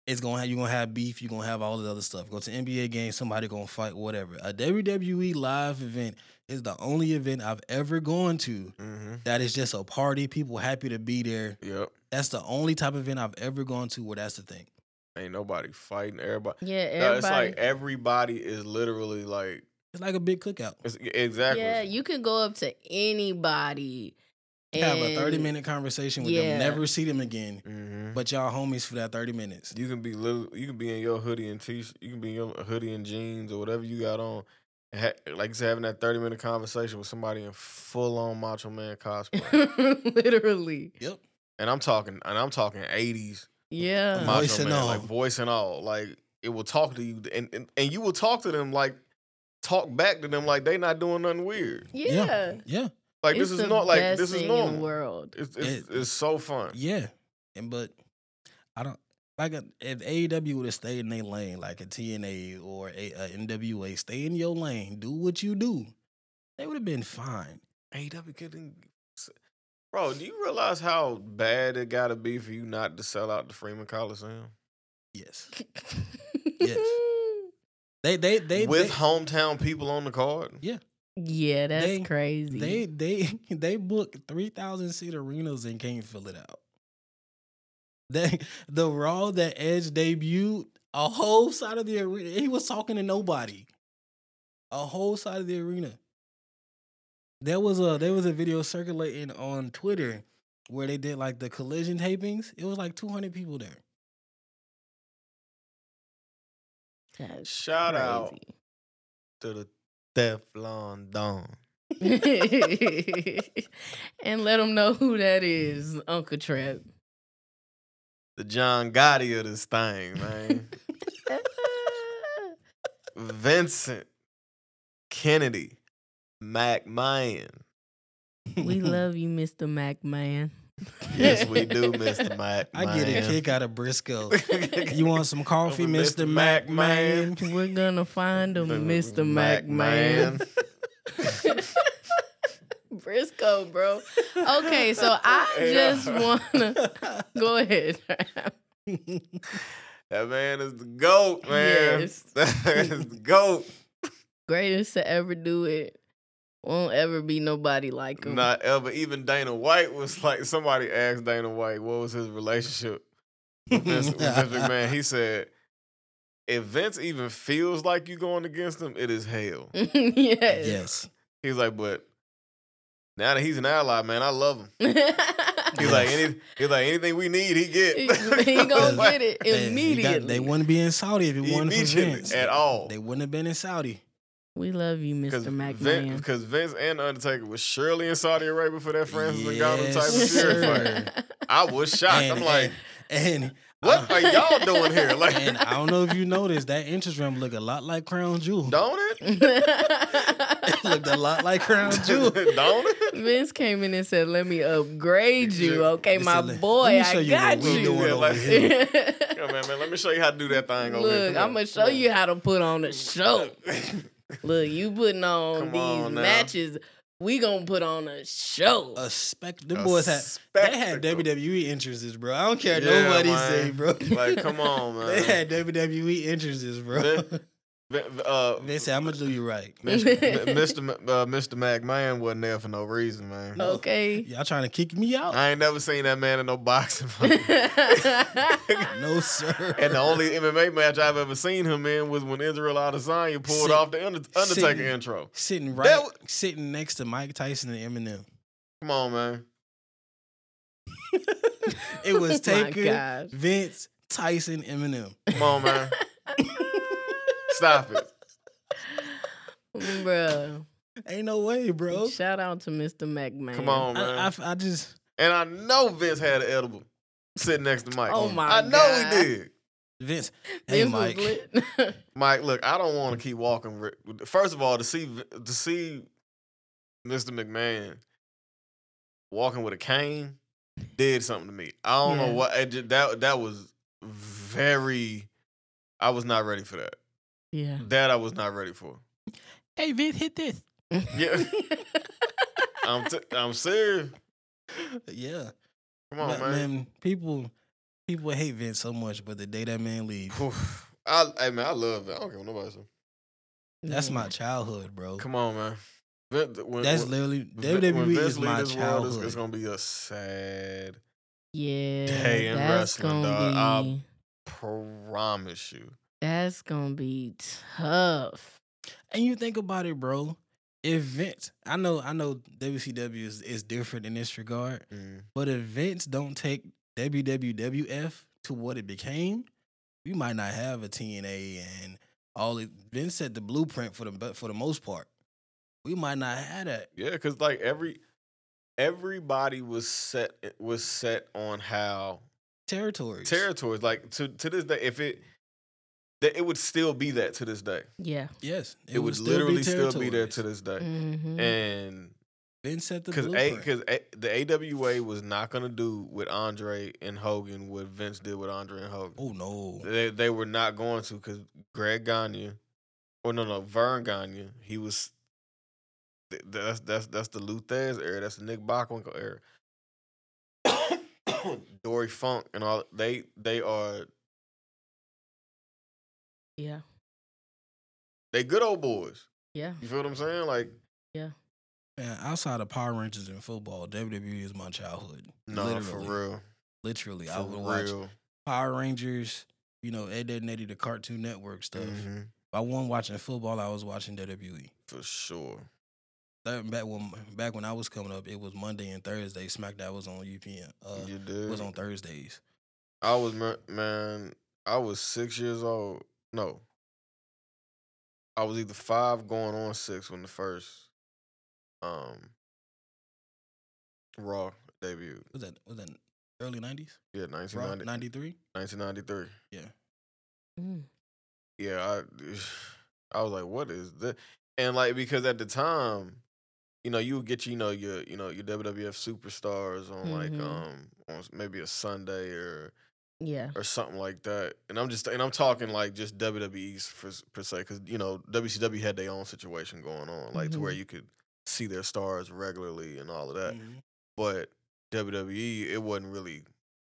It's gonna have you gonna have beef. You're gonna have all the other stuff. Go to NBA game, somebody gonna fight, whatever. A WWE live event is the only event I've ever gone to Mm-hmm. that is just a party. People happy to be there. Yep. That's the only type of event I've ever gone to where that's the thing. Ain't nobody fighting. Everybody. yeah, No, it's like everybody is literally like. It's like a big cookout. It's, exactly. yeah, you can go up to anybody. And Have a 30 minute conversation with Yeah. them, never see them again, Mm-hmm. but y'all homies for that 30 minutes. You can be little. You can be in your hoodie and t. Shirt, you can be in your hoodie and jeans or whatever you got on. Ha- like you said, having that thirty minute conversation with somebody in full on Macho Man cosplay, Literally. Yep. and I'm talking, and I'm talking eighties Yeah. Voice Macho and Man, all. like voice and all. Like it will talk to you, and, and and you will talk to them like talk back to them like they not doing nothing weird. Yeah. Yeah, Like It's this is not like this is thing normal. world. It's it's, It- it's so fun. yeah. And but I don't like a, if AEW would have stayed in their lane, like a TNA or a, a NWA, stay in your lane, do what you do. They would have been fine. AEW getting. Bro, do you realize how bad it got to be for you not to sell out the Freeman Coliseum Yes, Yes. They they they with they, hometown people on the card? yeah, Yeah, that's They- crazy. They they they book three thousand seat arenas and can't fill it out. They the Raw that Edge debuted, a whole side of the arena. He was talking to nobody. A whole side of the arena. There was a there was a video circulating on Twitter where they did like the collision tapings. It was like two hundred people there. That's Shout out. To the Teflon Don. and let them know who that is, Uncle Trap. The John Gotti of this thing, man. Vincent Kennedy McMahon. we love you, Mr. McMahon. Yes, we do, Mr. Mac. I get a kick out of Brisco. You want some coffee, Mr. Mr. Mac McMahon. Man? We're gonna find him, Mr. Mac man. Brisco, bro. Okay, so I just wanna go ahead. That man is the GOAT, man. Yes. That is the GOAT. Greatest to ever do it. Won't ever be nobody like him. Not ever. Even Dana White was like, somebody asked Dana White what was his relationship with Vince, with Vince McMahon. He said, if Vince even feels like you're going against him, it is hell. yes. yes. He's like, but now that he's an ally, man, I love him. He's Yes. like, any, he's like, anything we need, he get. he, he gonna Like, get it They- got- immediately. they wouldn't be in Saudi if it wasn't for Vince. at all. They wouldn't have been in Saudi. We love you, Mr. Vince, McMahon. because Vince and Undertaker was surely in Saudi Arabia for that Francis Ngannou type of shit. Fury sir. I was shocked. And- I'm like, and, and what I- are y'all doing here? Like, and I don't know if you noticed that interest rim looked a lot like Crown Jewel. don't it? it looked a lot like Crown Jewel. don't it? Vince came in and said, "Let me upgrade you, okay, He my said, boy. let me show I you got what you." doing Yeah, like- here. Come on, man. Let me show you how to do that thing over here. Look, I'm gonna show you how to put on a show. Look, you putting on Come these on now. matches. We gonna put on a show. A spec. Them A boys had they had spectacle. WWE entrances, bro. I don't care Yeah, nobody man. say, bro. Like, come on, man. they had WWE entrances, bro. Vin- Vin- uh, They said, "I'm gonna do you right." Mr. Mr. Ma- uh, Mr. McMahon wasn't there for no reason, man. Okay. Y'all trying to kick me out? I ain't never seen that man in no boxing no, sir. And the only MMA match I've ever seen him in was when Israel Adesanya pulled Sit- off the Under- Undertaker sitting- intro. sitting right, That wa- sitting next to Mike Tyson and Eminem. Come on, man. It was My Taker. Vince, Tyson, Eminem. Come on, man. Stop it. Bruh. Ain't no way, bro. Shout out to Mr. McMahon. Come on, man. I, I, I just and I know Vince had an edible sitting next to Mike. Oh my I know God. he did. Vince. Hey, Vince Mike. Mike, look, I don't want to keep walking. First of all, to see to see Mr. McMahon walking with a cane did something to me. I don't Yeah. know what it just, that that was very. I was not ready for that. Yeah. That I was not ready for. Hey, Vince, hit this. Yeah, I'm t- I'm serious. Yeah. Come on, But, man. people people hate Vince so much, but the day that man leaves. Whew. I, hey man, I love it. I don't care what nobody says. that's Yeah. my mm. childhood, bro. Come on, man. Vin- When, That's when, literally Vin- when WWE Vince is my this world, it's, childhood. it's gonna be a sad. Yeah. Day in that's wrestling, gonna dog. I'll- Promise you. That's gonna be tough. And you think about it, bro. If Vince, I know, I know WCW is, is different in this regard, Mm. but if Vince don't take WWWF to what it became, we might not have a TNA and all it. Vince set the blueprint for the but for the most part. We might not have that. Yeah, because like every everybody was set was set on how Territories. territories like to to this day if it that it would still be that to this day. Yeah. Yes, It, would, literally still be there to this day. hmm And Vince set the because blueprint. because the AWA was not gonna do with Andre and Hogan what Vince did with Andre and Hogan. oh no, They they were not going to because Greg Gagne, or no no Verne Gagne, he was. That's that's that's the Lou Thesz era. That's the Nick Bockwinkel era. Dory Funk and all they they are Yeah. they good old boys. Yeah. You feel what I'm saying? Like Yeah. man, outside of Power Rangers and football, WWE is my childhood. no, literally, for real, Literally, I for would watch. Power Rangers. You know, Ed, Edd n Eddy, the Cartoon Network stuff. Mhm, If I wasn't watching football, I was watching WWE. For sure. That, back when back when I was coming up, it was Monday and Thursday. SmackDown was on UPN. Uh, you did. was on Thursdays. I was man. I was six years old. No, I was either five going on six when the first um Raw debuted. Was that was that early nineties? Yeah, 1990, 93? 1993. Yeah. Mm. Yeah, I I was like, what is this? And like because at the time, you know, you would get you know your you know your WWF superstars on like Mhm. um on maybe a Sunday or Yeah. or something like that. And I'm just and I'm talking like just WWE's for, per se because you know WCW had their own situation going on, like to where Mhm. you could see their stars regularly and all of that. Mhm. But WWE, it wasn't really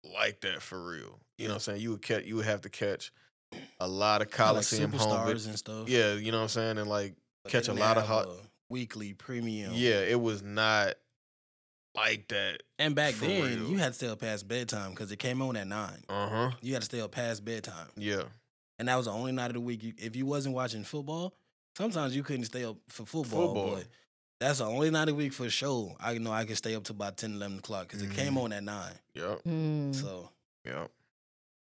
like that for real. You know what I'm saying? You would catch you would have to catch a lot of Kinda like Coliseum home vid- and stuff. Yeah, you know what I'm saying? And like But catch a lot of hot weekly premium. Yeah, it was not like that. And back then, real. you had to stay up past bedtime because it came on at nine. Uh-huh. You had to stay up past bedtime, Yeah. and that was the only night of the week. You, if you wasn't watching football, sometimes you couldn't stay up for football. Football. But that's the only night of the week for sure. I know I could stay up to about 10, 11 o'clock because it came Mhm. on at nine. Yep. Mm. So Yep.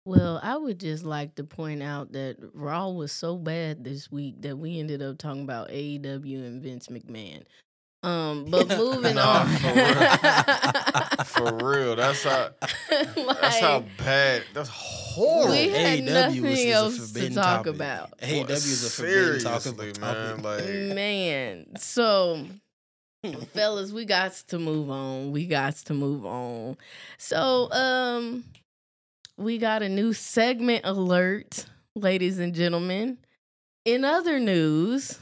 Well, I would just like to point out that Raw was so bad this week that we ended up talking about AEW and Vince McMahon. Um, but moving Nah, on. For real. That's how that's how bad. That's horrible. We had AEW nothing is else to talk topic. about. AW Boy, is a forbidden topic. seriously, topic. man. Like Man, so fellas, we got to move on. We got to move on. So, um, we got a new segment alert, ladies and gentlemen. In other news,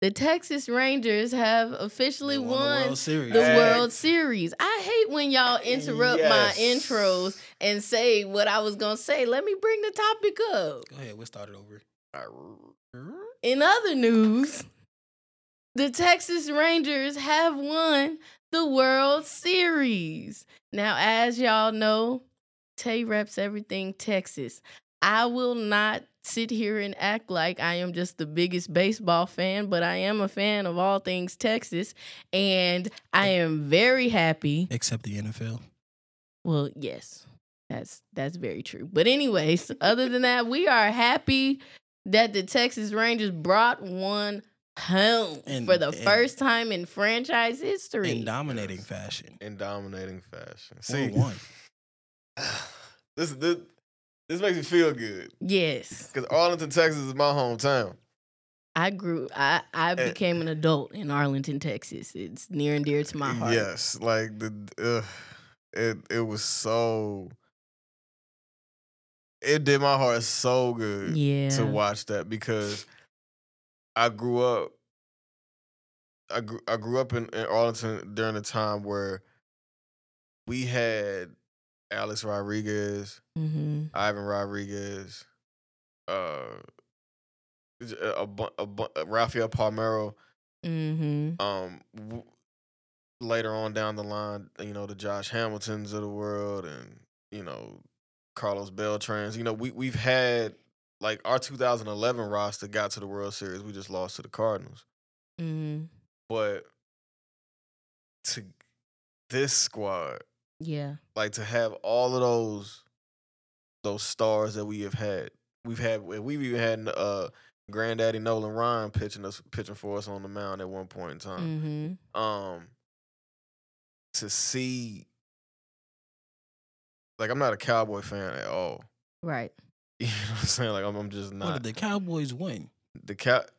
the Texas Rangers have officially They won, the World Series. the Hey. World Series. I hate when y'all interrupt my intros and say what I was gonna say. Let me bring the topic up. Go ahead, we'll start it over. In other news, the Texas Rangers have won the World Series. Now, as y'all know, Tay reps everything Texas. I will not sit here and act like I am just the biggest baseball fan, but I am a fan of all things Texas. And I am very happy Except the NFL. well, yes, that's that's very true. But anyways, other than that, we are happy that the Texas Rangers brought one home And- for the and- first time in franchise history. In dominating fashion. in dominating fashion. See, See, one. this this this makes me feel good yes, because Arlington, Texas, is my hometown. I grew. I I became an adult in Arlington, Texas. It's near and dear to my heart. Yes, like the uh, it it was so. It did my heart so good Yeah. to watch that because I grew up. I grew I grew up in, in Arlington during a time where we had Alex Rodriguez, hmm Ivan Rodriguez, uh, a, bu- a, bu- Rafael Palmeiro. hmm Um, w- later on down the line, you know the Josh Hamiltons of the world, and you know Carlos Beltrans. You know we we've had like our 2011 roster got to the World Series. We just lost to the Cardinals, Mm-hmm. but to this squad, Yeah. like to have all of those those stars that we have had. We've had we've even had uh granddaddy Nolan Ryan pitching us pitching for us on the mound at one point in time. hmm Um to see like I'm not a cowboy fan at all. Right. You know what I'm saying? Like I'm, I'm just What not did the Cowboys win? the cat.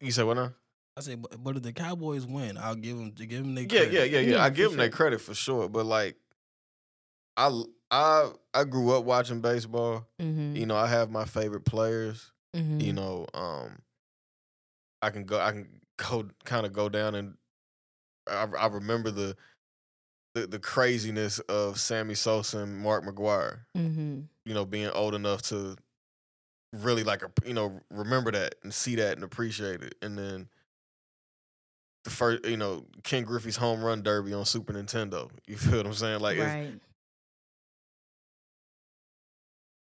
You said what now? I say, but, but if the Cowboys win, I'll give them to give them their Yeah, credit. yeah, yeah, yeah. Yeah, I give them that sure. credit for sure, but like, I I I grew up watching baseball. Mm-hmm. You know, I have my favorite players. mm-hmm. You know, um, I can go, I can go, kind of go down and I, I remember the, the the craziness of Sammy Sosa and Mark McGwire. Mm-hmm. You know, being old enough to really like a you know remember that and see that and appreciate it, and then the first you know Ken Griffey's home run derby on Super Nintendo. You feel what I'm saying? Like right.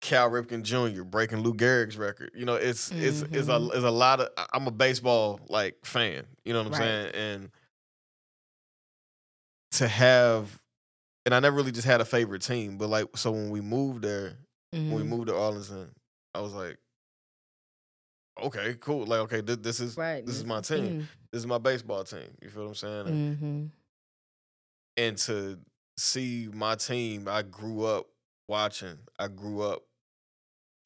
Cal Ripken Jr. breaking Lou Gehrig's record. You know, it's it's it's a Mhm. it's a lot of. I'm a baseball like fan. You know what I'm Right. saying? And to have, and I never really just had a favorite team, but like so when we moved there, when we Mhm. moved to Arlington, I was like, okay, cool. Like okay, this, this is right. this is my team. This is my baseball team. You feel what I'm saying? And, Mm-hmm. and to see my team, I grew up watching. I grew up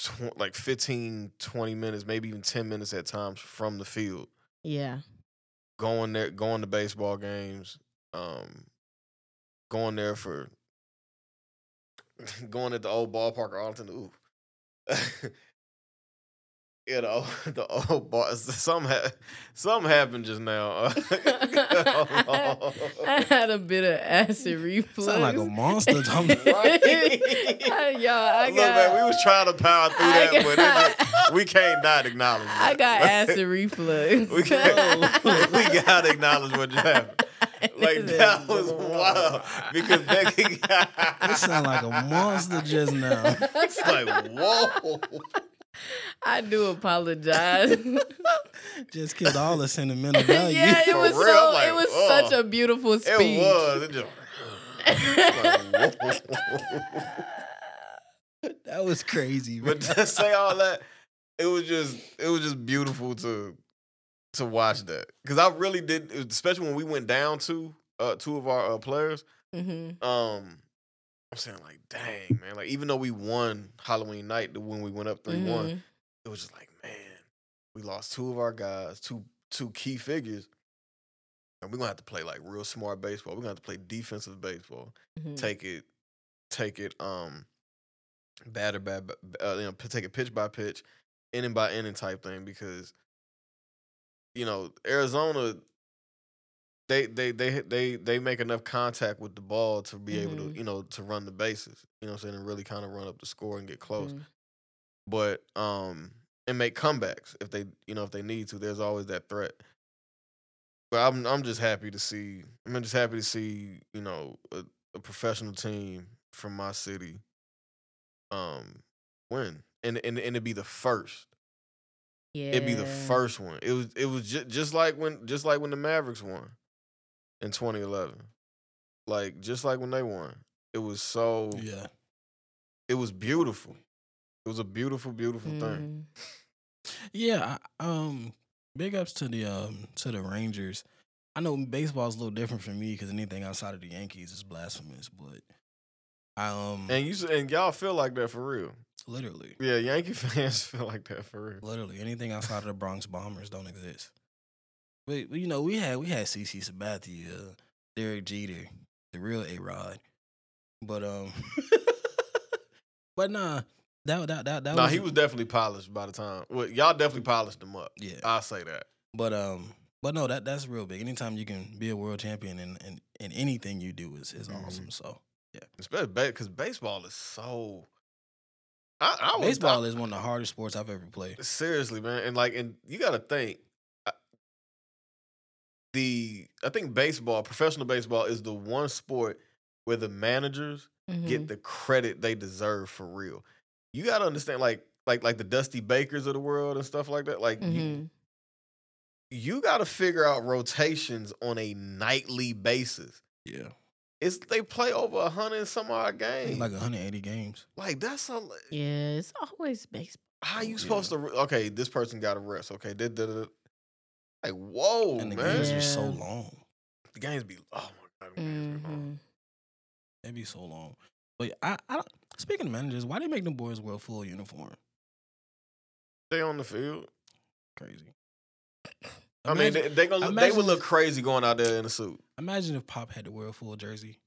tw- like 15, 20 minutes, maybe even 10 minutes at times from the field, Yeah. going there, going to baseball games, um, going there for going at the old ballpark Arlington. Ooh. You know, the old bar. Something, ha- something happened just now. I had a bit of acid reflux. Sound like a monster. talking- Right. Y'all, I Look, got. man, we was trying to power through I that, but it just, we can't not acknowledge. I got acid reflux. we can't, we gotta acknowledge what just happened. Like that was wild because Becky It sound like a monster just now. It's like whoa. I do apologize. Just killed all the sentimental value. yeah, it For was real, so. like, it was ugh. such a beautiful speech. It was. It just. like. That was crazy. man. But to say all that, it was just it was just beautiful to to watch that because I really did, especially when we went down to uh, two of our uh, players. Mm-hmm. Um, I'm saying like, dang man, like even though we won Halloween night, the when we went up 3 one, Mm-hmm. it was just like, man, we lost two of our guys, two two key figures. And we're gonna have to play like real smart baseball. We're gonna have to play defensive baseball. Mm-hmm. Take it, take it, um, batter bad, uh, you know, take it pitch by pitch, inning by inning type thing. Because, you know, Arizona, they they they they they make enough contact with the ball to be able Mhm. to, you know, to run the bases. You know, what I'm saying, and really kind of run up the score and get close Mhm. but um and make comebacks if they you know if they need to. There's always that threat. But I'm I'm just happy to see. I'm just happy to see you know a, a professional team from my city um win and and and it be the first. Yeah. It'd be the first one. It was it was just just like when just like when the Mavericks won in 2011. Like just like when they won. It was so yeah. it was beautiful. It was a beautiful beautiful thing. Mhm. Yeah, um, big ups to the um to the Rangers. I know baseball's a little different for me because anything outside of the Yankees is blasphemous, but I um And you s- and y'all feel like that for real. literally, Yeah, Yankee fans feel like that for real. literally anything outside of the Bronx Bombers don't exist. But, you know we had we had CC Sabathia, Derek Jeter, the real A Rod, but um, but nah, that that that that nah, was he was definitely polished by the time. Well, y'all definitely polished him up. yeah. I'll say that. But um, but no, that that's real big. Anytime you can be a world champion in in, in anything you do is is Mhm. awesome. So yeah, Especially because baseball is so. I, I was, baseball I- is one of the hardest sports I've ever played. seriously, man, and like, and you got to think. The I think baseball, professional baseball, is the one sport where the managers Mhm. get the credit they deserve for real. You got to understand, like, like, like the Dusty Bakers of the world and stuff like that. Like, you, Mhm. you got to figure out rotations on a nightly basis. Yeah, It's they play over a hundred and some odd games. Like, like 180 games. Like that's a Yeah, it's always baseball. how you Yeah. supposed to? Okay, this person got a rest. Okay, did did like whoa, and the man. games are so long. The games be oh my god, the games be long. Mhm. They be so long. But I, I don't, speaking of managers, why they make them boys wear full uniform? Stay on the field. Crazy. I mean, they, they gonna look, they would look crazy going out there in a suit. imagine if Pop had to wear a full jersey.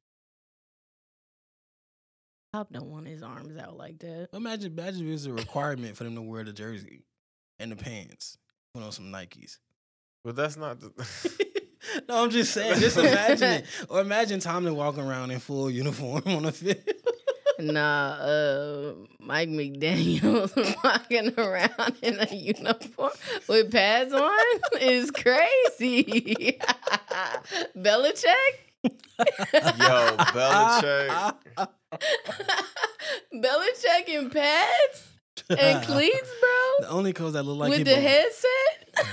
Pop don't want his arms out like that. Imagine, imagine if it was a requirement for them to wear the jersey and the pants. Put on some Nikes. But that's not. The, no, I'm just saying. Just imagine it, or imagine Tomlin walking around in full uniform on the field. Nah, uh, Mike McDaniel's walking around in a uniform with pads on is crazy. Belichick? Yo, Belichick. Belichick in pads and cleats, bro. The only clothes that look like with he the be- headset?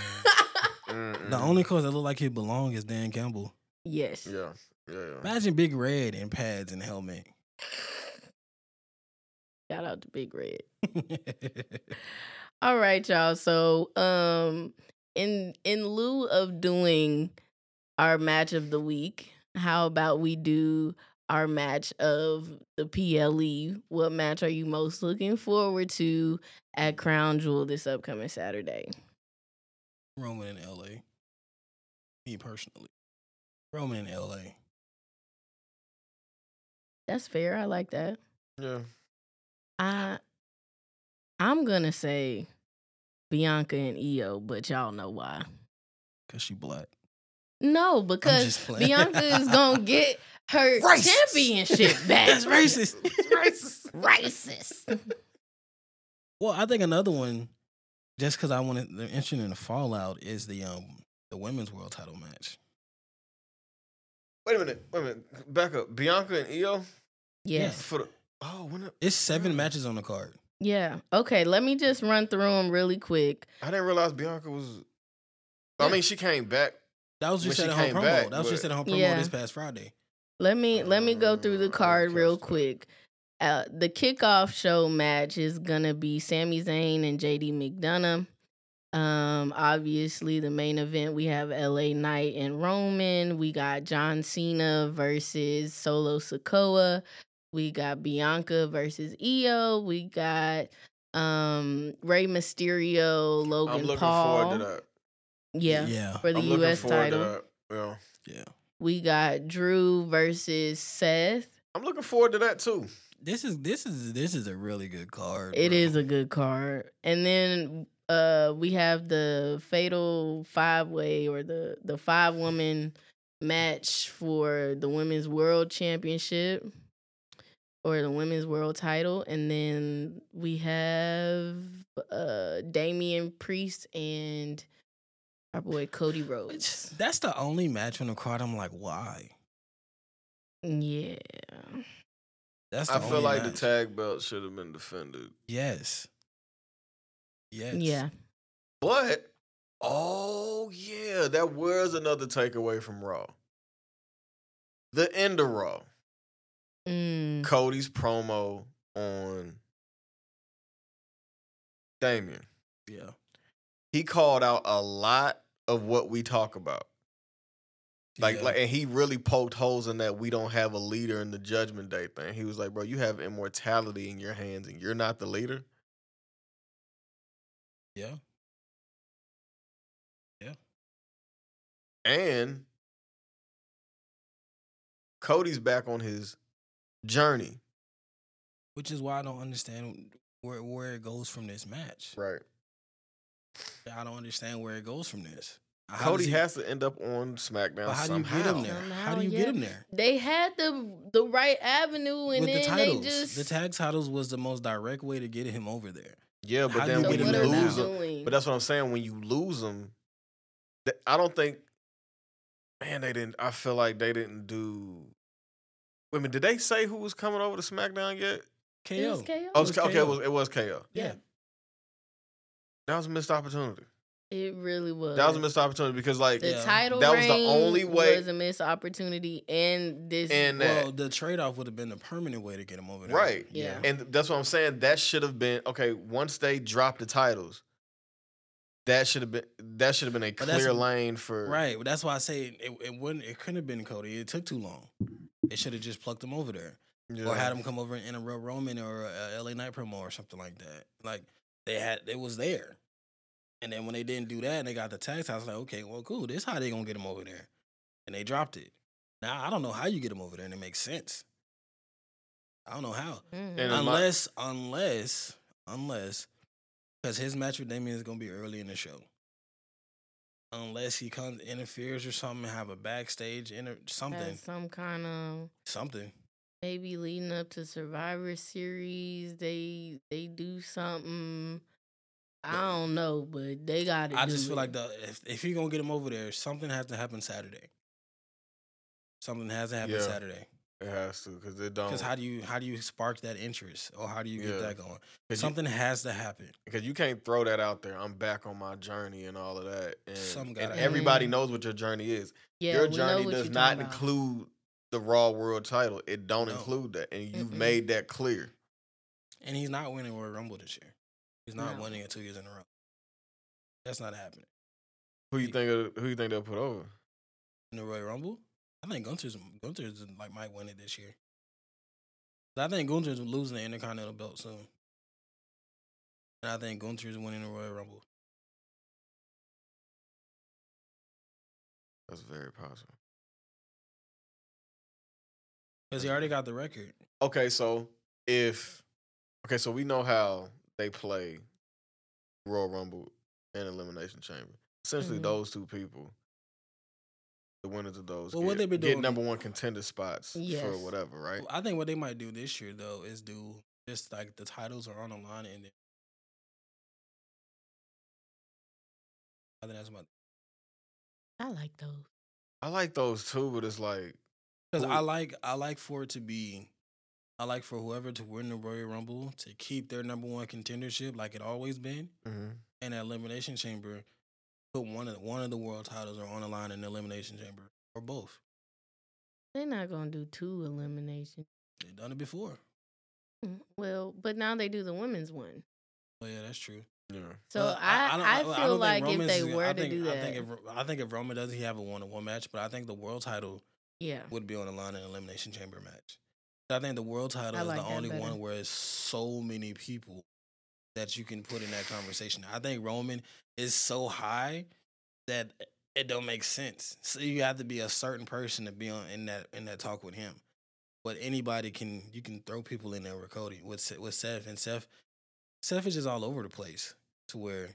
Mm-mm. the only coach that look like he belong is Dan Campbell. yes. Yeah, yeah, yeah. Imagine Big Red in pads and helmet. Shout out to Big Red. All right, y'all. So, um, in in lieu of doing our match of the week, how about we do our match of the PLE? What match are you most looking forward to at Crown Jewel this upcoming Saturday? Roman in L.A. Me personally, Roman in L.A. That's fair. I like that. yeah. I I'm gonna say Bianca and Io, but y'all know why. Cause she black. No, because. Bianca is gonna get her Racist. championship back. That's racist. racist. Racist. Well, I think another one, just because I wanted the interested in the fallout, is the um the women's world title match. Wait a minute. Wait a minute. Back up. Bianca and Io Yes. for the. Oh, when the, It's seven Mm. matches on the card. Yeah. Okay. Let me just run through them really quick. I didn't realize Bianca was. I mean, she came back. That was When just she at a home came promo. back, that was just but- at a home promo Yeah. this past Friday. Let me let me go through the Uh, card real okay. quick. Uh, the kickoff show match is gonna be Sami Zayn and JD McDonagh. Um, obviously the main event we have LA Knight and Roman. We got John Cena versus Solo Sikoa. We got Bianca versus Io. We got um Rey Mysterio, Logan I'm looking Paul. forward to that. Yeah, Yeah. for the I'm looking US forward title. to that. Yeah. Yeah. We got Drew versus Seth. I'm looking forward to that too. This is this is this is a really good card. It bro. is a good card. And then uh we have the fatal five way or the the five woman match for the women's world championship or the women's world title. And then we have uh Damian Priest and our boy Cody Rhodes. That's the only match on the card. I'm like, why? Yeah. That's the I feel like match. the tag belt should have been defended. Yes. Yes. Yeah. But oh yeah, that was another takeaway from Raw. The end of Raw. Mm. Cody's promo on Damian. Yeah. He called out a lot of what we talk about. Like, Yeah. like, and he really poked holes in that we don't have a leader in the Judgment Day thing. He was like, "Bro, you have immortality in your hands, and you're not the leader." yeah. Yeah. And Cody's back on his journey. Which is why I don't understand where where it goes from this match. Right. I don't understand where it goes from this. How Cody he- has to end up on SmackDown But how do you somehow. get him there? How do you yeah. get him there? They had the the right avenue and With then the titles, they just the tag titles was the most direct way to get him over there. Yeah, but How then when get you him lose him, but that's what I'm saying. When you lose them, I don't think. Man, they didn't. I feel like they didn't do. Wait a minute, did they say who was coming over to SmackDown yet? KO. It was KO. Oh, was it was, okay, KO. it was it was KO. Yeah. That was a missed opportunity. It really was. That was a missed opportunity because like The Yeah. title That was the only way- was a missed opportunity, and this And that- Well, the trade off would have been a permanent way to get him over there. Right. Yeah. And that's what I'm saying. That should have been okay. Once they dropped the titles, that should have been that should have been a clear lane for Right. That's why I say it, it wouldn't it couldn't have been Cody. It took too long. They should have just plucked him over there. Yeah. Or had him come over and interrupt Roman or a LA Knight promo or something like that. Like they had it was there. And then when they didn't do that and they got the tax, I was like, okay, well, cool. This how they gonna get him over there. And they dropped it. Now I don't know how you get him over there and it makes sense. I don't know how. Mhm. And in my- unless, unless, unless, because his match with Damian is gonna be early in the show. Unless he comes interferes or something, have a backstage inter something, Has some kind of something. maybe leading up to Survivor Series, they they do something. I don't know, but they got it. I just feel like the if if you're gonna get them over there, something has to happen Saturday. Something has to happen Yeah. Saturday. It has to because it don't. Because how do you how do you spark that interest or how do you get Yeah. that going? 'cause you- Something has to happen. because you can't throw that out there. I'm back on my journey and all of that, and, Some and everybody mm-hmm. knows what your journey is. yeah, your we know journey what does you're not talking about. include the Raw World Title. It don't No. include that, and you've Mm-mm. made that clear. And he's not winning Royal Rumble this year. He's not No. winning it two years in a row. That's not happening. Who you Ye- think? Of, who you think they'll put over? In the Royal Rumble, I think Gunther's Gunther's like might win it this year. I think Gunther's losing the Intercontinental belt soon. And I think Gunther's winning the Royal Rumble. That's very possible. Because he already got the record. Okay, so if okay, so we know how they play Royal Rumble and Elimination Chamber. Essentially, Mhm. those two people, the winners of those, Well, get, what they been get number one contender spots for whatever, right? I think what they might do this year though is do just like the titles are on the line and then I think that's my I like those. I like those too, but it's like because I like I like for it to be I like for whoever to win the Royal Rumble to keep their number one contendership like it always been, mhm. and that Elimination Chamber put one of the, one of the world titles are on the line in the Elimination Chamber or both. They're not gonna do two elimination. They've done it before. Mm, Well, but now they do the women's one. Oh yeah, that's true. yeah. So Uh, I, don't- I, don't feel think like if they were I to think, do that, I think if I think if Roman does, he have a one on one match, but I think the world title yeah, would be on the line in an elimination chamber match. I think the world title I is the only better. one where it's so many people that you can put in that conversation. I think Roman is so high that it don't make sense. So you have to be a certain person to be on in that in that talk with him. But anybody can you can throw people in there with Cody with with Seth and Seth. Seth is just all over the place to where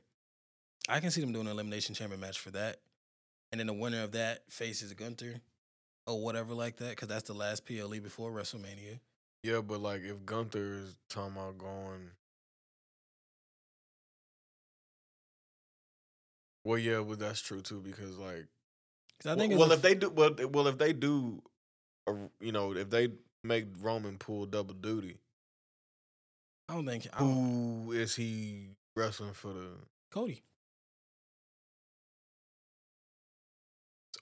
I can see them doing an elimination chamber match for that, and then the winner of that faces Gunther or whatever like that because that's the last PLE before WrestleMania. Yeah, but like if Gunther is talking about going, well, yeah, well that's true too because like, 'Cause I think well, a if they do, well, well, if they do, a, you know, if they make Roman pull double duty, I don't think I don't, who is he wrestling for the? Cody.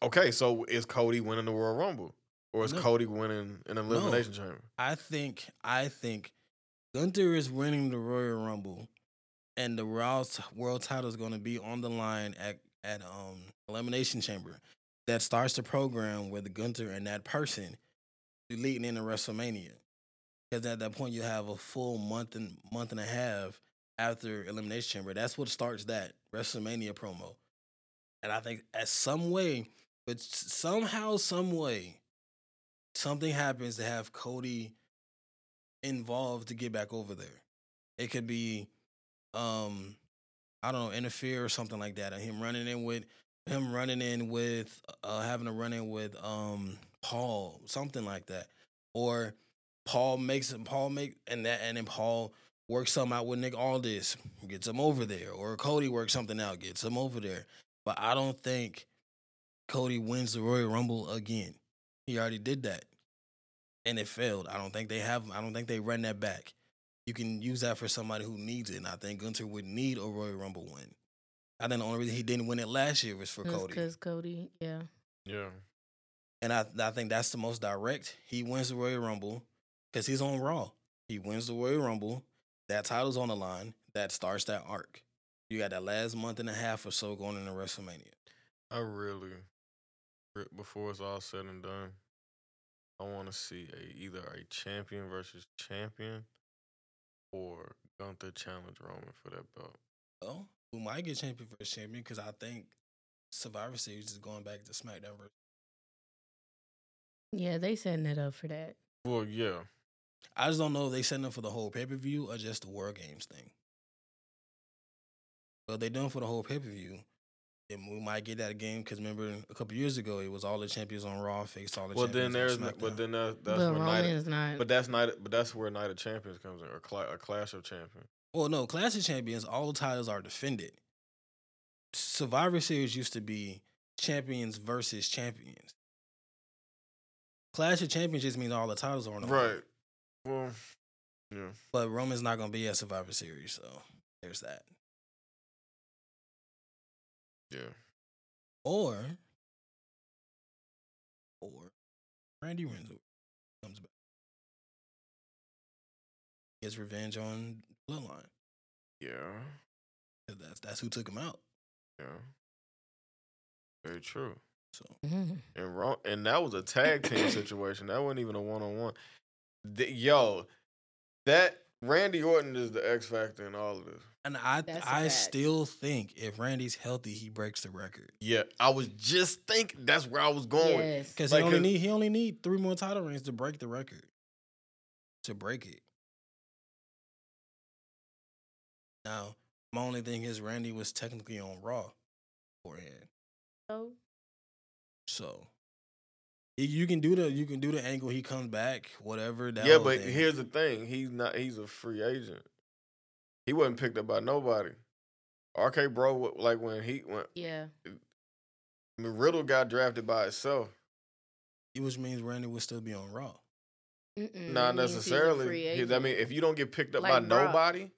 Okay, so is Cody winning the Royal Rumble, or is No. Cody winning an elimination chamber? I think I think Gunther is winning the Royal Rumble, and the Raw World Title is going to be on the line at at um Elimination Chamber. That starts the program with Gunther and that person leading into WrestleMania. Because at that point you have a full month and month and a half after Elimination Chamber. That's what starts that WrestleMania promo. And I think at some way, but somehow, some way, something happens to have Cody involved to get back over there. It could be, um, I don't know, interfere or something like that. Him running in with him running in with uh having a run in with um Paul, something like that. Or Paul makes it Paul make and that and then Paul works something out with Nick Aldis, gets him over there. Or Cody works something out, gets him over there. But I don't think Cody wins the Royal Rumble again. He already did that. And it failed. I don't think they have I don't think they run that back. You can use that for somebody who needs it. And I think Gunther would need a Royal Rumble win. I think the only reason he didn't win it last year was for Cody. because Cody, yeah, Yeah, And I, I think that's the most direct. He wins the Royal Rumble because he's on Raw. He wins the Royal Rumble. That title's on the line. That starts that arc. You got that last month and a half or so going into WrestleMania. I really, re- before it's all said and done, I want to see a either a champion versus champion, or Gunther challenge Roman for that belt? Well, we might get champion versus champion because I think Survivor Series is going back to SmackDown. Versus. yeah, they setting it up for that. Well, yeah. I just don't know if they setting it up for the whole pay per view or just the WarGames thing. Well, they done for the whole pay per view. And we might get that game because remember a couple years ago it was all the champions on Raw faced all the Well, then there's on but then that, that's but where Night. Roman's not. But that's not. But that's where Night of Champions comes in, or cla- a Clash of Champions. Well, no, Clash of Champions, all the titles are defended. Survivor Series used to be champions versus champions. Clash of Champions just means all the titles are on the line. Right. Well, yeah. But Roman's not going to be at Survivor Series, so there's that. Yeah. Or, or Randy Renzo comes back, gets revenge on Bloodline. Yeah. 'Cause That's that's who took him out. Yeah. Very true. So. And wrong, and that was a tag team situation. That wasn't even a one on one. Yo, that Randy Orton is the X factor in all of this. And I That's a I fact. still think if Randy's healthy, he breaks the record. Yeah, I was just thinking that's where I was going. Yes. Because Like, he only 'cause- need he only need three more title reigns to break the record. To break it. Now, my only thing is Randy was technically on Raw beforehand. Oh. So, So y- you can do the you can do the angle he comes back, whatever. That yeah, but thing. here's the thing: he's not. He's a free agent. He wasn't picked up by nobody. RK Bro, like when he went, yeah. I mean, Riddle got drafted by itself. which means Randy would still be on Raw. Mm-mm, Not that means he's a necessarily. I mean, if you don't get picked up Like by Brock. nobody,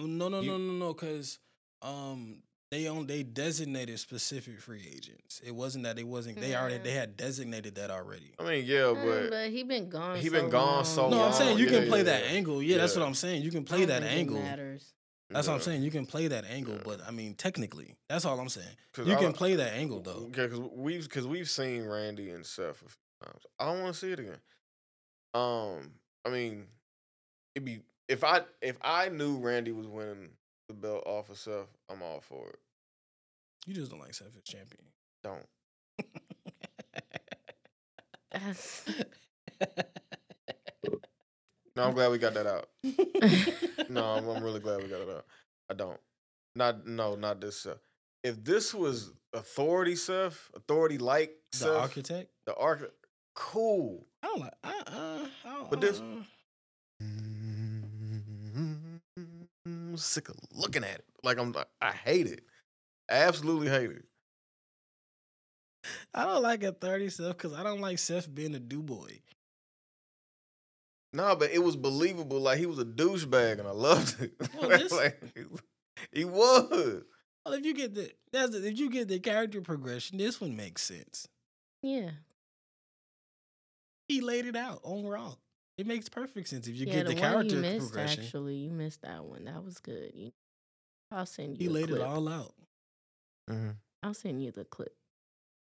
No, no, You- no, no, no, because um they on they designated specific free agents. It wasn't that they wasn't they already they had designated that already. I mean, yeah, Mm, but but he been gone. he so been gone long. so no, I'm saying you Yeah, can play yeah, that yeah. angle. Yeah, that's what I'm saying. You can play that angle. Matters. That's what I'm saying. You can play that angle, Yeah. but I mean technically, that's all I'm saying. You I- can play that angle though. Yeah, because we've because we've seen Randy and Seth a few times. I don't want to see it again. Um, I mean, it'd be if I if I knew Randy was winning the belt off of Seth, I'm all for it. You just don't like Seth as champion. Don't. No, I'm glad we got that out. No, I'm, I'm really glad we got it out. I don't. Not no, not this Seth. If this was authority stuff, authority like the architect. the arc, cool. I don't like. Uh, uh, I don't, But this- I'm sick of looking at it. Like I'm, I hate it. Absolutely hate it. I don't like authority Seth because I don't like Seth being a do boy. No, but it was believable. Like he was a douchebag, and I loved it. Well, this- like, he was. Well, if you get the that's if you get the character progression, this one makes sense. yeah. He laid it out on Raw. It makes perfect sense if you yeah, get the, one character you missed, progression. Actually, you missed that one. That was good. You, I'll send He you. a laid clip. it all out. Mm-hmm. I'll send you the clip.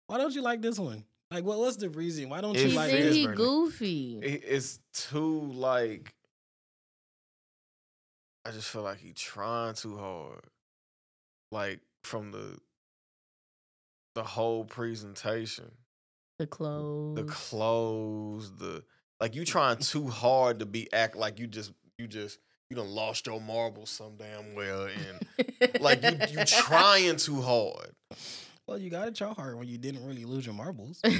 Why don't you like this one? Like, what? What's the reason? Why don't It's you She like said this he goofy. It- It's too like. I just feel like he trying too hard. Like from the. The whole presentation. The clothes. the clothes, the like you trying too hard to be act like you just you just you done lost your marbles some damn well and like you you trying too hard. Well, you got to try hard when you didn't really lose your marbles.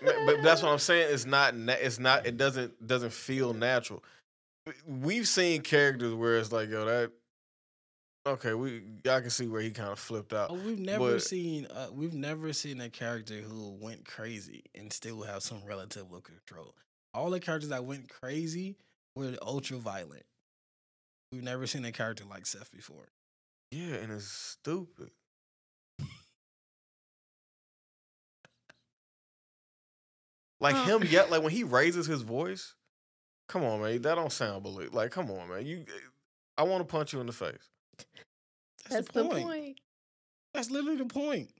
But but that's what I'm saying. It's not it's not it doesn't doesn't feel natural. We've seen characters where it's like yo that okay we y'all can see where he kind of flipped out. Oh, we've never But- seen uh, we've never seen a character who went crazy and still have some relative look control. All the characters that went crazy were ultra violent. We've never seen a character like Seth before. Yeah, and it's stupid. Like him yet like when he raises his voice, come on, man. That don't sound believe. Like, come on, man. You I want to punch you in the face. That's, That's the, point. That's literally the point.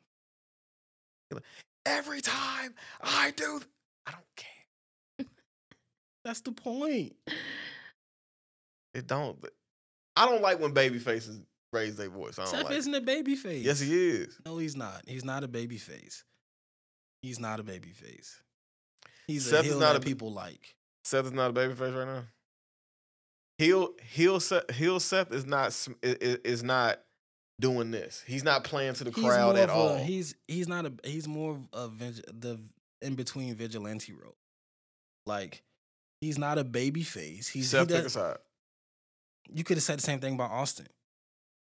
Every time I do th- I don't care. That's the point. It don't. I don't like when baby faces raise their voice. I don't Seth like. isn't a baby face. Yes, he is. No, he's not. He's not a baby face. He's not a baby face. He's Seth a is not that a- people like. Seth is not a baby face right now. Heel heel Seth heel Seth is not sm- i- i- is not doing this. He's not playing to the He's crowd at of all. A, he's he's not a he's more of a the in between vigilante role. Like he's not a baby face. He's Seth a does, you could have said the same thing about Austin.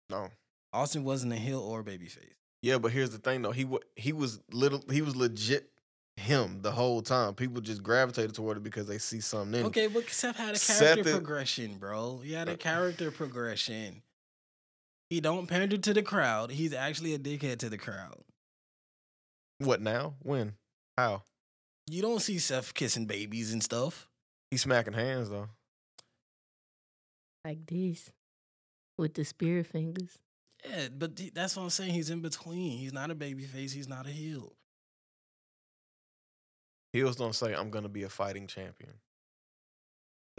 No. Austin wasn't a heel or a baby face. Yeah, but here's the thing though. He he was little. He was legit him the whole time. People just gravitated toward it because they see something in. Okay, but Seth had a character is- progression, bro. He had Uh, a character progression. He don't pander to the crowd. He's actually a dickhead to the crowd. What now? When? How? You don't see Seth kissing babies and stuff. He's smacking hands though. like this with the spirit fingers. Yeah, but th- that's what I'm saying. He's in between. He's not a baby face. He's not a heel. Heels don't say I'm gonna be a fighting champion.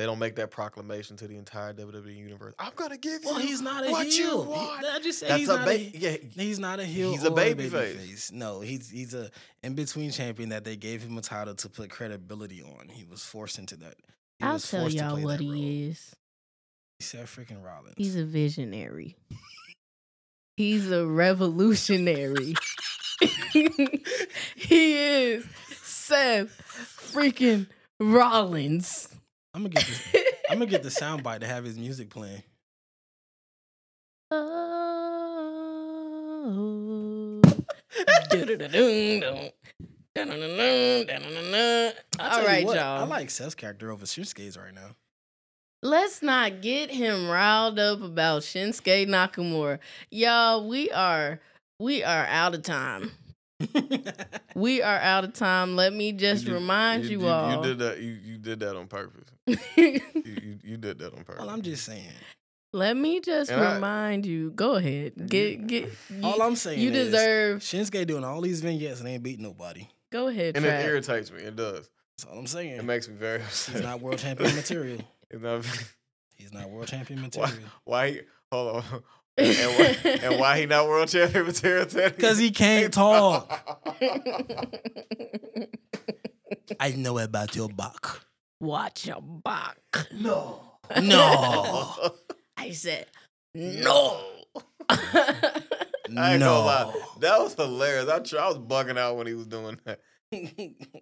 They don't make that proclamation to the entire WWE universe. I'm gonna give you. Well, he's not a what you heel. He- want. I just said That's he's a not ba- a, yeah. He's not a heel. He's a or baby baby face. face. No, he's he's a in between champion that they gave him a title to put credibility on. He was forced into that. He I'll tell y'all what that role. he is. He said freaking Rollins. He's a visionary. He's a revolutionary. he is Seth freaking Rollins. I'm gonna get this. I'm gonna get the soundbite to have his music playing. Oh. All right, what, y'all. I like Seth's character over Shinsuke's right now. Let's not get him riled up about Shinsuke Nakamura. Y'all, we are we are out of time. We are out of time. Let me just did- remind you, you, all. You did that. You, you did that on purpose. You, you, you did that on purpose. well, I'm just saying. Let me just And I- remind you. Go ahead. Get get. All I'm saying you is deserve. Shinsuke doing all these vignettes and ain't beat nobody. Go ahead, and it irritates me. It does. That's all I'm saying. It makes me very upset. He's not world champion material. It's not- He's not world champion material. Why? He, hold on. And, why, and why he not world champion material? Teddy? Because he can't talk. I know about your back. Watch your back. No. No. I said no. I ain't gonna no. lie. That was hilarious. I, tr- I was bugging out when he was doing that.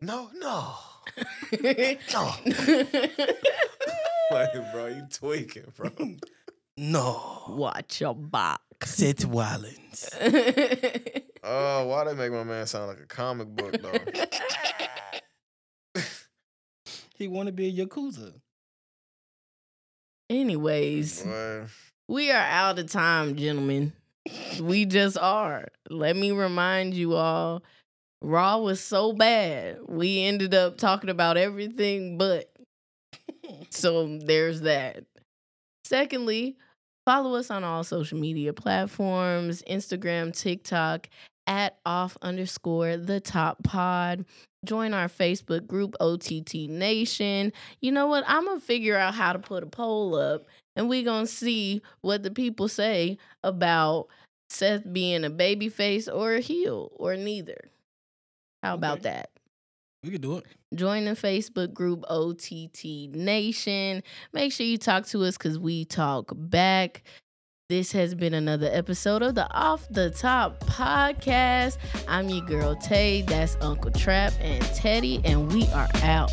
No, no, no. Like, bro, you tweaking, bro. No. Watch your back. Seth Rollins. Oh, why they make my man sound like a comic book though? He want to be a Yakuza. Anyways, Boy. we are out of time, gentlemen. We just are. Let me remind you all Raw was so bad. We ended up talking about everything but. So there's that. Secondly, follow us on all social media platforms Instagram, TikTok, at off underscore the top pod. Join our Facebook group, OTT Nation. You know what? I'm going to figure out how to put a poll up and we're going to see what the people say about Seth being a baby face or a heel or neither. How about that? We could do it. Join the Facebook group OTT Nation. Make sure you talk to us because we talk back. This has been another episode of the Off the Top podcast. I'm your girl Tay. That's Uncle Trap and Teddy, and we are out.